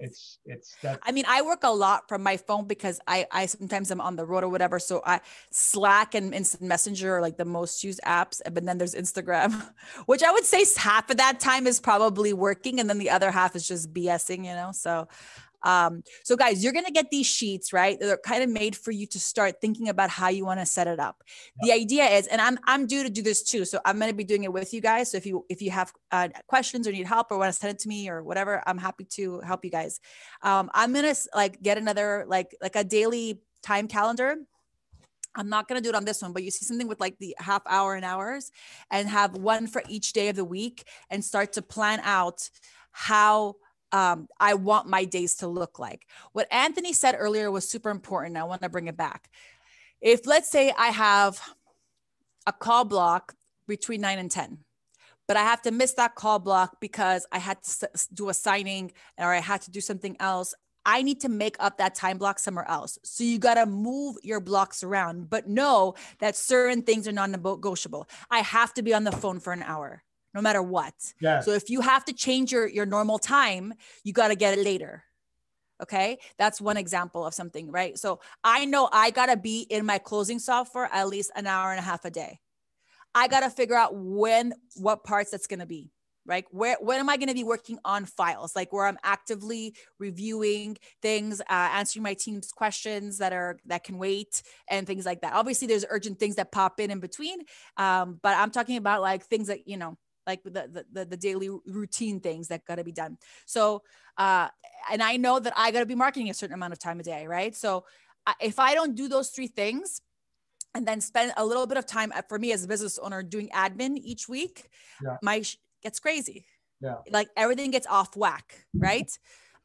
it's it's that i mean i work a lot from my phone because i i sometimes i'm on the road or whatever so i slack and instant messenger are like the most used apps but then there's instagram which i would say half of that time is probably working and then the other half is just bsing you know so um, so guys, you're going to get these sheets, right? They're kind of made for you to start thinking about how you want to set it up. Yep. The idea is, and I'm, I'm due to do this too. So I'm going to be doing it with you guys. So if you, if you have uh, questions or need help or want to send it to me or whatever, I'm happy to help you guys. Um, I'm going to like get another, like, like a daily time calendar I'm not going to do it on this one, but you see something with like the half hour and hours and have one for each day of the week and start to plan out how um, I want my days to look like. What Anthony said earlier was super important. I want to bring it back. If let's say I have a call block between nine and 10, but I have to miss that call block because I had to do a signing or I had to do something else. I need to make up that time block somewhere else. So you got to move your blocks around, but know that certain things are non negotiable. I have to be on the phone for an hour no matter what. Yeah. So if you have to change your your normal time, you got to get it later. Okay? That's one example of something, right? So I know I got to be in my closing software at least an hour and a half a day. I got to figure out when what parts that's going to be right where when am i going to be working on files like where i'm actively reviewing things uh, answering my team's questions that are that can wait and things like that obviously there's urgent things that pop in in between um, but i'm talking about like things that you know like the, the, the daily routine things that got to be done. So, uh, and I know that I got to be marketing a certain amount of time a day, right? So, if I don't do those three things, and then spend a little bit of time uh, for me as a business owner doing admin each week, yeah. my sh- gets crazy. Yeah, like everything gets off whack, right?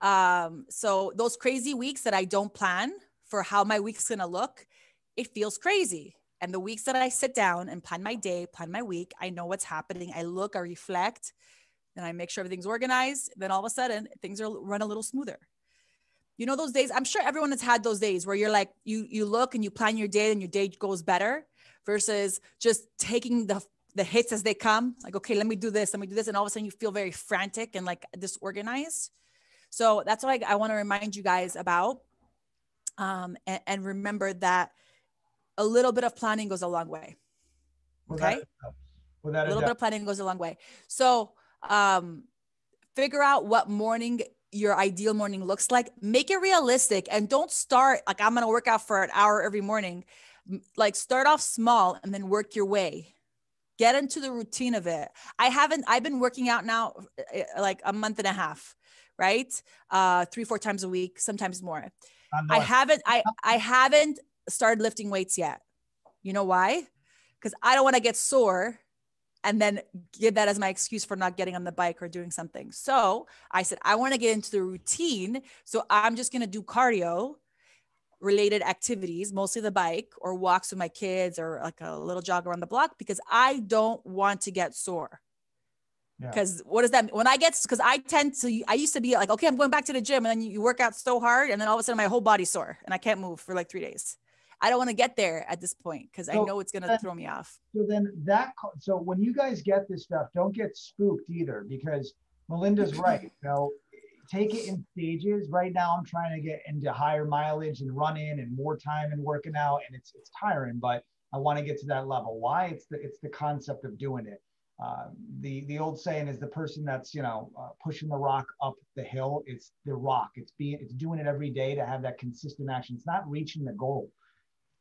um, so those crazy weeks that I don't plan for how my week's gonna look, it feels crazy and the weeks that I sit down and plan my day, plan my week, I know what's happening. I look, I reflect, and I make sure everything's organized. Then all of a sudden, things are run a little smoother. You know those days. I'm sure everyone has had those days where you're like, you you look and you plan your day, and your day goes better, versus just taking the the hits as they come. Like, okay, let me do this, let me do this, and all of a sudden you feel very frantic and like disorganized. So that's what I, I want to remind you guys about. Um, and, and remember that a little bit of planning goes a long way. Okay. Without a little bit of planning goes a long way. So um, figure out what morning your ideal morning looks like. Make it realistic and don't start like I'm going to work out for an hour every morning. Like start off small and then work your way. Get into the routine of it. I haven't, I've been working out now eh, like a month and a half, right? Uh, three, four times a week, sometimes more. I haven't, I, I haven't started lifting weights yet. You know why? Because I don't want to get sore and then give that as my excuse for not getting on the bike or doing something. So I said, I want to get into the routine. So I'm just going to do cardio related activities, mostly the bike or walks with my kids or like a little jog around the block because I don't want to get sore. Because yeah. what does that mean? When I get, because I tend to, I used to be like, okay, I'm going back to the gym. And then you work out so hard. And then all of a sudden my whole body's sore and I can't move for like three days. I don't want to get there at this point because so I know it's going to throw me off. So then that, so when you guys get this stuff, don't get spooked either because Melinda's right. You know, take it in stages. Right now, I'm trying to get into higher mileage and running and more time and working out, and it's it's tiring, but I want to get to that level. Why? It's the it's the concept of doing it. Uh, the the old saying is the person that's you know uh, pushing the rock up the hill. It's the rock. It's being it's doing it every day to have that consistent action. It's not reaching the goal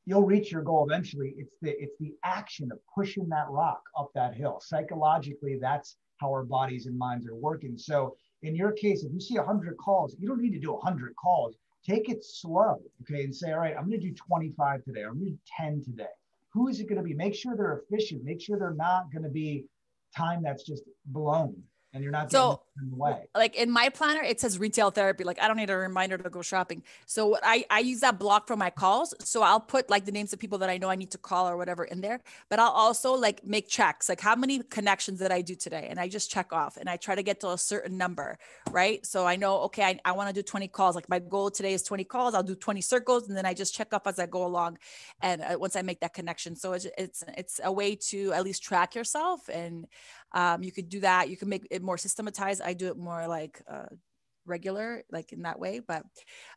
you'll reach your goal eventually. It's the it's the action of pushing that rock up that hill. Psychologically, that's how our bodies and minds are working. So in your case, if you see 100 calls, you don't need to do 100 calls. Take it slow, okay, and say, all right, I'm going to do 25 today, I'm going to do 10 today. Who is it going to be? Make sure they're efficient. Make sure they're not going to be time that's just blown and you're not so in the way. Like in my planner, it says retail therapy. Like I don't need a reminder to go shopping. So I I use that block for my calls. So I'll put like the names of people that I know I need to call or whatever in there. But I'll also like make checks, like how many connections did I do today, and I just check off, and I try to get to a certain number, right? So I know okay, I, I want to do 20 calls. Like my goal today is 20 calls. I'll do 20 circles, and then I just check off as I go along, and uh, once I make that connection. So it's it's it's a way to at least track yourself and um, you could do that. You can make it more systematized. I do it more like uh, regular, like in that way. But,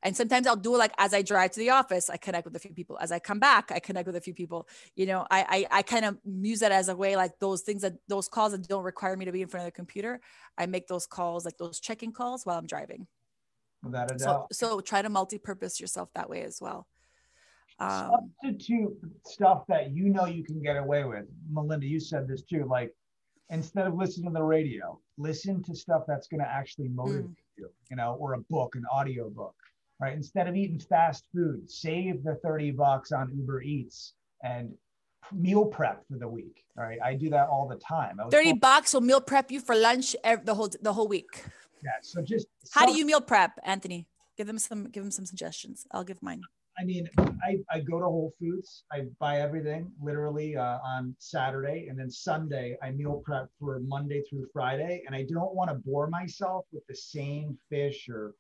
and sometimes I'll do it like as I drive to the office, I connect with a few people. As I come back, I connect with a few people. You know, I I, I kind of use that as a way like those things that those calls that don't require me to be in front of the computer. I make those calls like those checking calls while I'm driving. Without a doubt. So, so try to multi-purpose yourself that way as well. Um, Substitute stuff that you know you can get away with. Melinda, you said this too. Like instead of listening to the radio, listen to stuff that's going to actually motivate mm. you, you know, or a book, an audio book, right? Instead of eating fast food, save the 30 bucks on Uber Eats and meal prep for the week. All right. I do that all the time. 30 told- bucks will meal prep you for lunch every, the whole, the whole week. Yeah. So just, how do you meal prep, Anthony? Give them some, give them some suggestions. I'll give mine. I mean, I, I go to Whole Foods. I buy everything literally uh, on Saturday, and then Sunday I meal prep for Monday through Friday. And I don't want to bore myself with the same fish or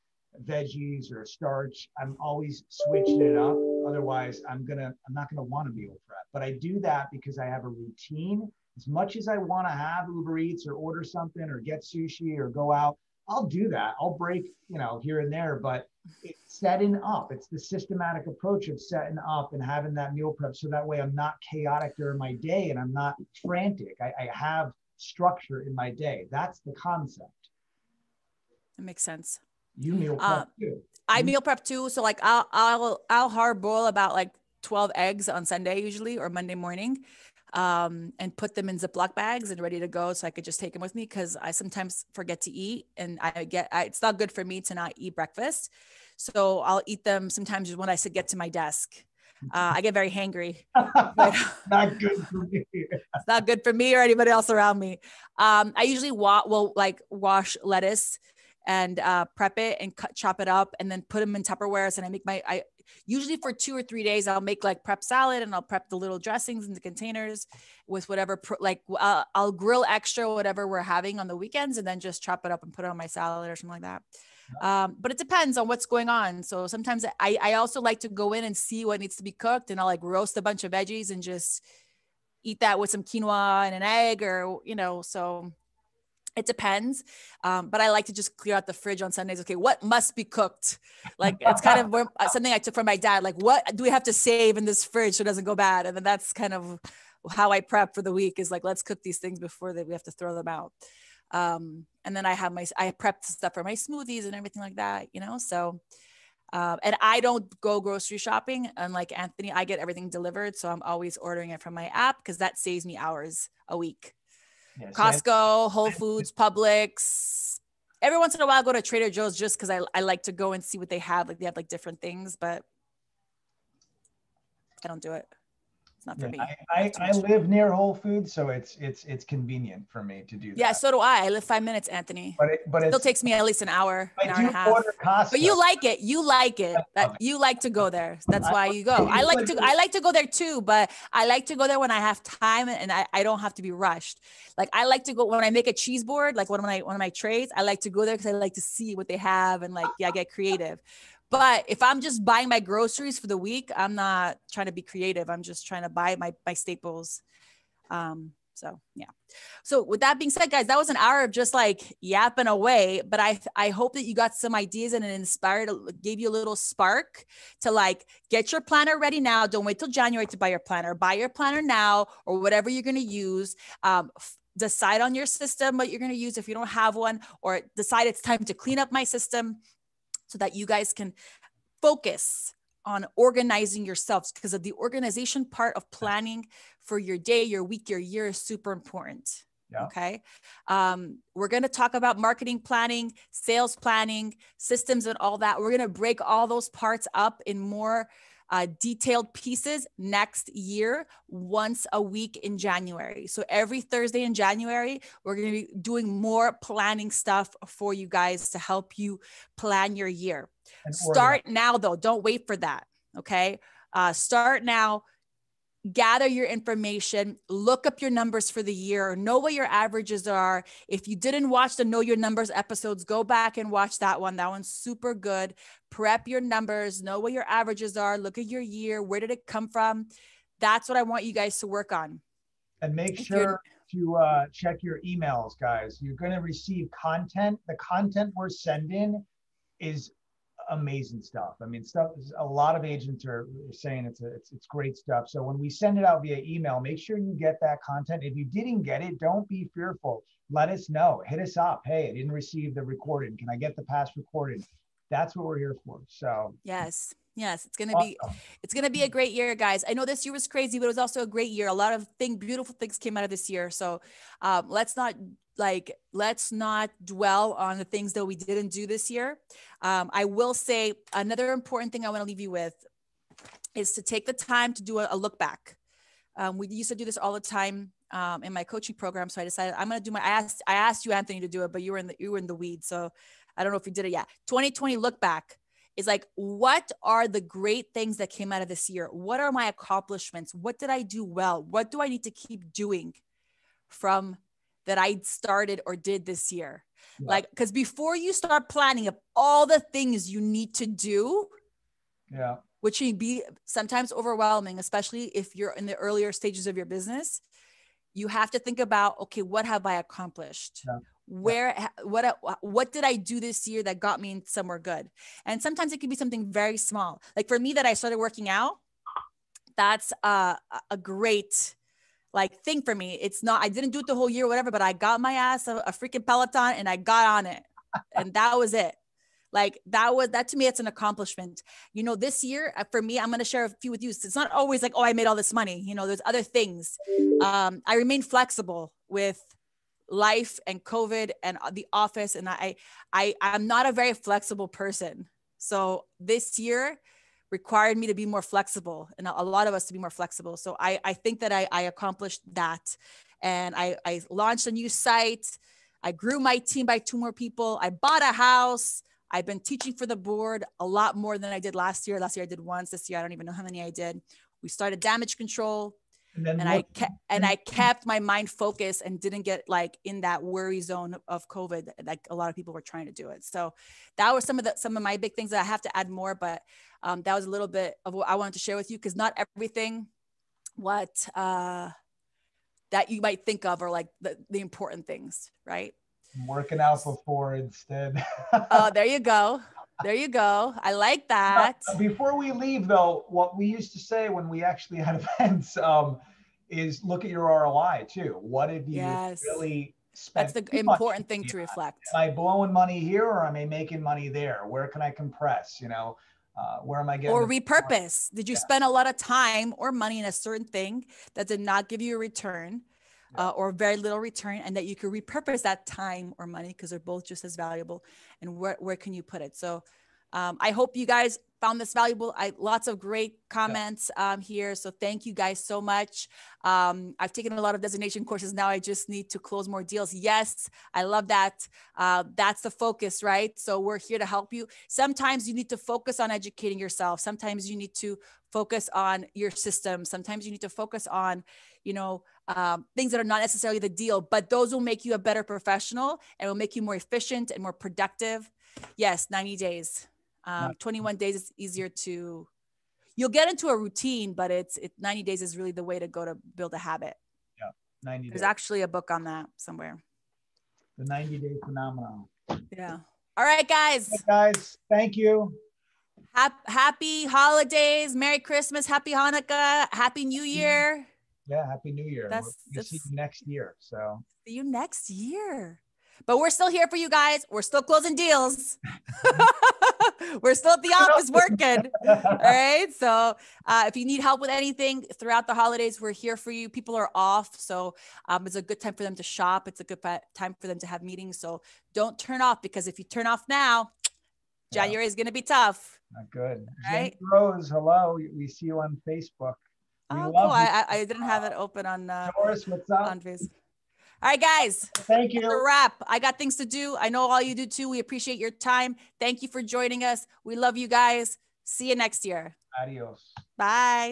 veggies or starch. I'm always switching it up. Otherwise, I'm gonna I'm not gonna want to meal prep. But I do that because I have a routine. As much as I want to have Uber Eats or order something or get sushi or go out, I'll do that. I'll break, you know, here and there, but it's setting up. It's the systematic approach of setting up and having that meal prep so that way I'm not chaotic during my day and I'm not frantic. I, I have structure in my day. That's the concept. That makes sense. You meal prep uh, too. I meal prep too. So like I'll I'll I'll hard boil about like 12 eggs on Sunday usually or Monday morning um, and put them in Ziploc bags and ready to go so I could just take them with me because I sometimes forget to eat and I get I, it's not good for me to not eat breakfast. So I'll eat them sometimes when I get to my desk. Uh, I get very hangry. not good for me. it's not good for me or anybody else around me. Um, I usually wa- will like wash lettuce and uh, prep it and cut, chop it up and then put them in Tupperwares. And I make my, I usually for two or three days i'll make like prep salad and i'll prep the little dressings in the containers with whatever pro- like uh, i'll grill extra whatever we're having on the weekends and then just chop it up and put it on my salad or something like that. Um, but it depends on what's going on. So sometimes I, I also like to go in and see what needs to be cooked and i'll like roast a bunch of veggies and just eat that with some quinoa and an egg or you know so it depends um, but i like to just clear out the fridge on sundays okay what must be cooked like it's kind of uh, something i took from my dad like what do we have to save in this fridge so it doesn't go bad and then that's kind of how i prep for the week is like let's cook these things before that we have to throw them out um, and then i have my i prepped stuff for my smoothies and everything like that you know so um, and I don't go grocery shopping. Unlike Anthony, I get everything delivered. So I'm always ordering it from my app because that saves me hours a week. Costco, Whole Foods, Publix. Every once in a while, I go to Trader Joe's just because I, I like to go and see what they have. Like they have like different things, but I don't do it. It's not for yeah, me. I, I, I live near Whole Foods, so it's it's it's convenient for me to do that. Yeah, so do I. I live five minutes, Anthony. But it but it still takes me at least an hour, an hour and a half. But you like it. You like it. That you like to go there. That's why you go. I like to I like to go there too, but I like to go there when I have time and I, I don't have to be rushed. Like I like to go when I make a cheese board, like one of my one of my trays, I like to go there because I like to see what they have and like yeah, get creative. But if I'm just buying my groceries for the week, I'm not trying to be creative. I'm just trying to buy my my staples. Um, so yeah. So with that being said, guys, that was an hour of just like yapping away. But I I hope that you got some ideas and it inspired, gave you a little spark to like get your planner ready now. Don't wait till January to buy your planner. Buy your planner now or whatever you're gonna use. Um, decide on your system what you're going to use if you don't have one or decide it's time to clean up my system so that you guys can focus on organizing yourselves because of the organization part of planning for your day, your week, your year is super important. Yeah. Okay. Um, we're going to talk about marketing planning, sales planning, systems, and all that. We're going to break all those parts up in more uh, detailed pieces next year, once a week in January. So every Thursday in January, we're going to be doing more planning stuff for you guys to help you plan your year. Start now, though. Don't wait for that. Okay. Uh, start now gather your information, look up your numbers for the year, know what your averages are. If you didn't watch the Know Your Numbers episodes, go back and watch that one. That one's super good. Prep your numbers, know what your averages are, look at your year, where did it come from? That's what I want you guys to work on. And make sure to uh, check your emails, guys. You're going to receive content. The content we're sending is amazing stuff. I mean, stuff. A lot of agents are saying it's a, it's it's great stuff. So when we send it out via email, make sure you get that content. If you didn't get it, don't be fearful. Let us know. Hit us up. Hey, I didn't receive the recording. Can I get the past recording? That's what we're here for. So yes. Yes, it's gonna be it's gonna be a great year, guys. I know this year was crazy, but it was also a great year. A lot of thing, beautiful things came out of this year. So um, let's not like let's not dwell on the things that we didn't do this year. Um, i will say another important thing i want to leave you with is to take the time to do a, a look back. Um, we used to do this all the time um, in my coaching program so i decided i'm going to do my i asked i asked you anthony to do it but you were in the you were in the weeds so i don't know if you did it yet. 2020 look back is like what are the great things that came out of this year? What are my accomplishments? What did i do well? What do i need to keep doing from that I started or did this year. Yeah. Like, because before you start planning of all the things you need to do, yeah, which can be sometimes overwhelming, especially if you're in the earlier stages of your business, you have to think about, okay, what have I accomplished? Yeah. Where, what, uh, what did I do this year that got me somewhere good? And sometimes it can be something very small. Like for me, that I started working out, that's uh, a, a great like thing for me. It's not, I didn't do it the whole year, whatever, but I got my ass a, a freaking Peloton and I got on it. and that was it. Like that was that to me, it's an accomplishment. You know, this year uh, for me, I'm gonna share a few with you. It's not always like, oh, I made all this money. You know, there's other things. Um, I remain flexible with life and COVID and uh, the office, and I, I, I'm not a very flexible person. So this year, required me to be more flexible and a lot of us to be more flexible. So I, I think that I, I accomplished that. And I, I launched a new site. I grew my team by two more people. I bought a house. I've been teaching for the board a lot more than I did last year. Last year I did once. This year I don't even know how many I did. We started damage control and, and I kept and I kept my mind focused and didn't get like in that worry zone of COVID, like a lot of people were trying to do it. So that was some of the some of my big things that I have to add more, but um, that was a little bit of what I wanted to share with you because not everything what uh, that you might think of are like the, the important things, right? I'm working out before instead. oh, there you go. There you go. I like that. before we leave, though, what we used to say when we actually had events um, is look at your ROI too. What did you yes. really spend? That's the important thing to reflect. Am I blowing money here or am I making money there? Where can I compress? You know, uh, where am I getting? Or repurpose. Did you yeah. spend a lot of time or money in a certain thing that did not give you a return? Uh, or very little return and that you could repurpose that time or money because they're both just as valuable and where, where can you put it? So um, I hope you guys found this valuable. I lots of great comments um, here. So thank you guys so much. Um, I've taken a lot of designation courses. Now I just need to close more deals. Yes, I love that. Uh, that's the focus, right? So we're here to help you. Sometimes you need to focus on educating yourself. Sometimes you need to focus on your system. Sometimes you need to focus on, you know, um, things that are not necessarily the deal, but those will make you a better professional and will make you more efficient and more productive. Yes, 90 days. Um, 21 days is easier to, you'll get into a routine, but it's it 90 days is really the way to go to build a habit. Yeah, 90 There's actually a book on that somewhere. The 90 day phenomenon. Yeah. All right, guys. Guys, thank you. Happy holidays, Merry Christmas, Happy Hanukkah, Happy New Year. Yeah, Happy New Year. That's, we'll that's, see you next year. So see you next year. But we're still here for you guys. We're still closing deals. we're still at the office working. All right. So uh, if you need help with anything throughout the holidays, we're here for you. People are off. So um, it's a good time for them to shop. It's a good time for them to have meetings. So don't turn off because if you turn off now, January yeah. is going to be tough. Not good. Right? Rose, hello. We see you on Facebook. We oh, cool. I, I, didn't have it open on uh, Doris, what's up? on Facebook. All right, guys. Thank you. That's a wrap. I got things to do. I know all you do too. We appreciate your time. Thank you for joining us. We love you guys. See you next year. Adios. Bye.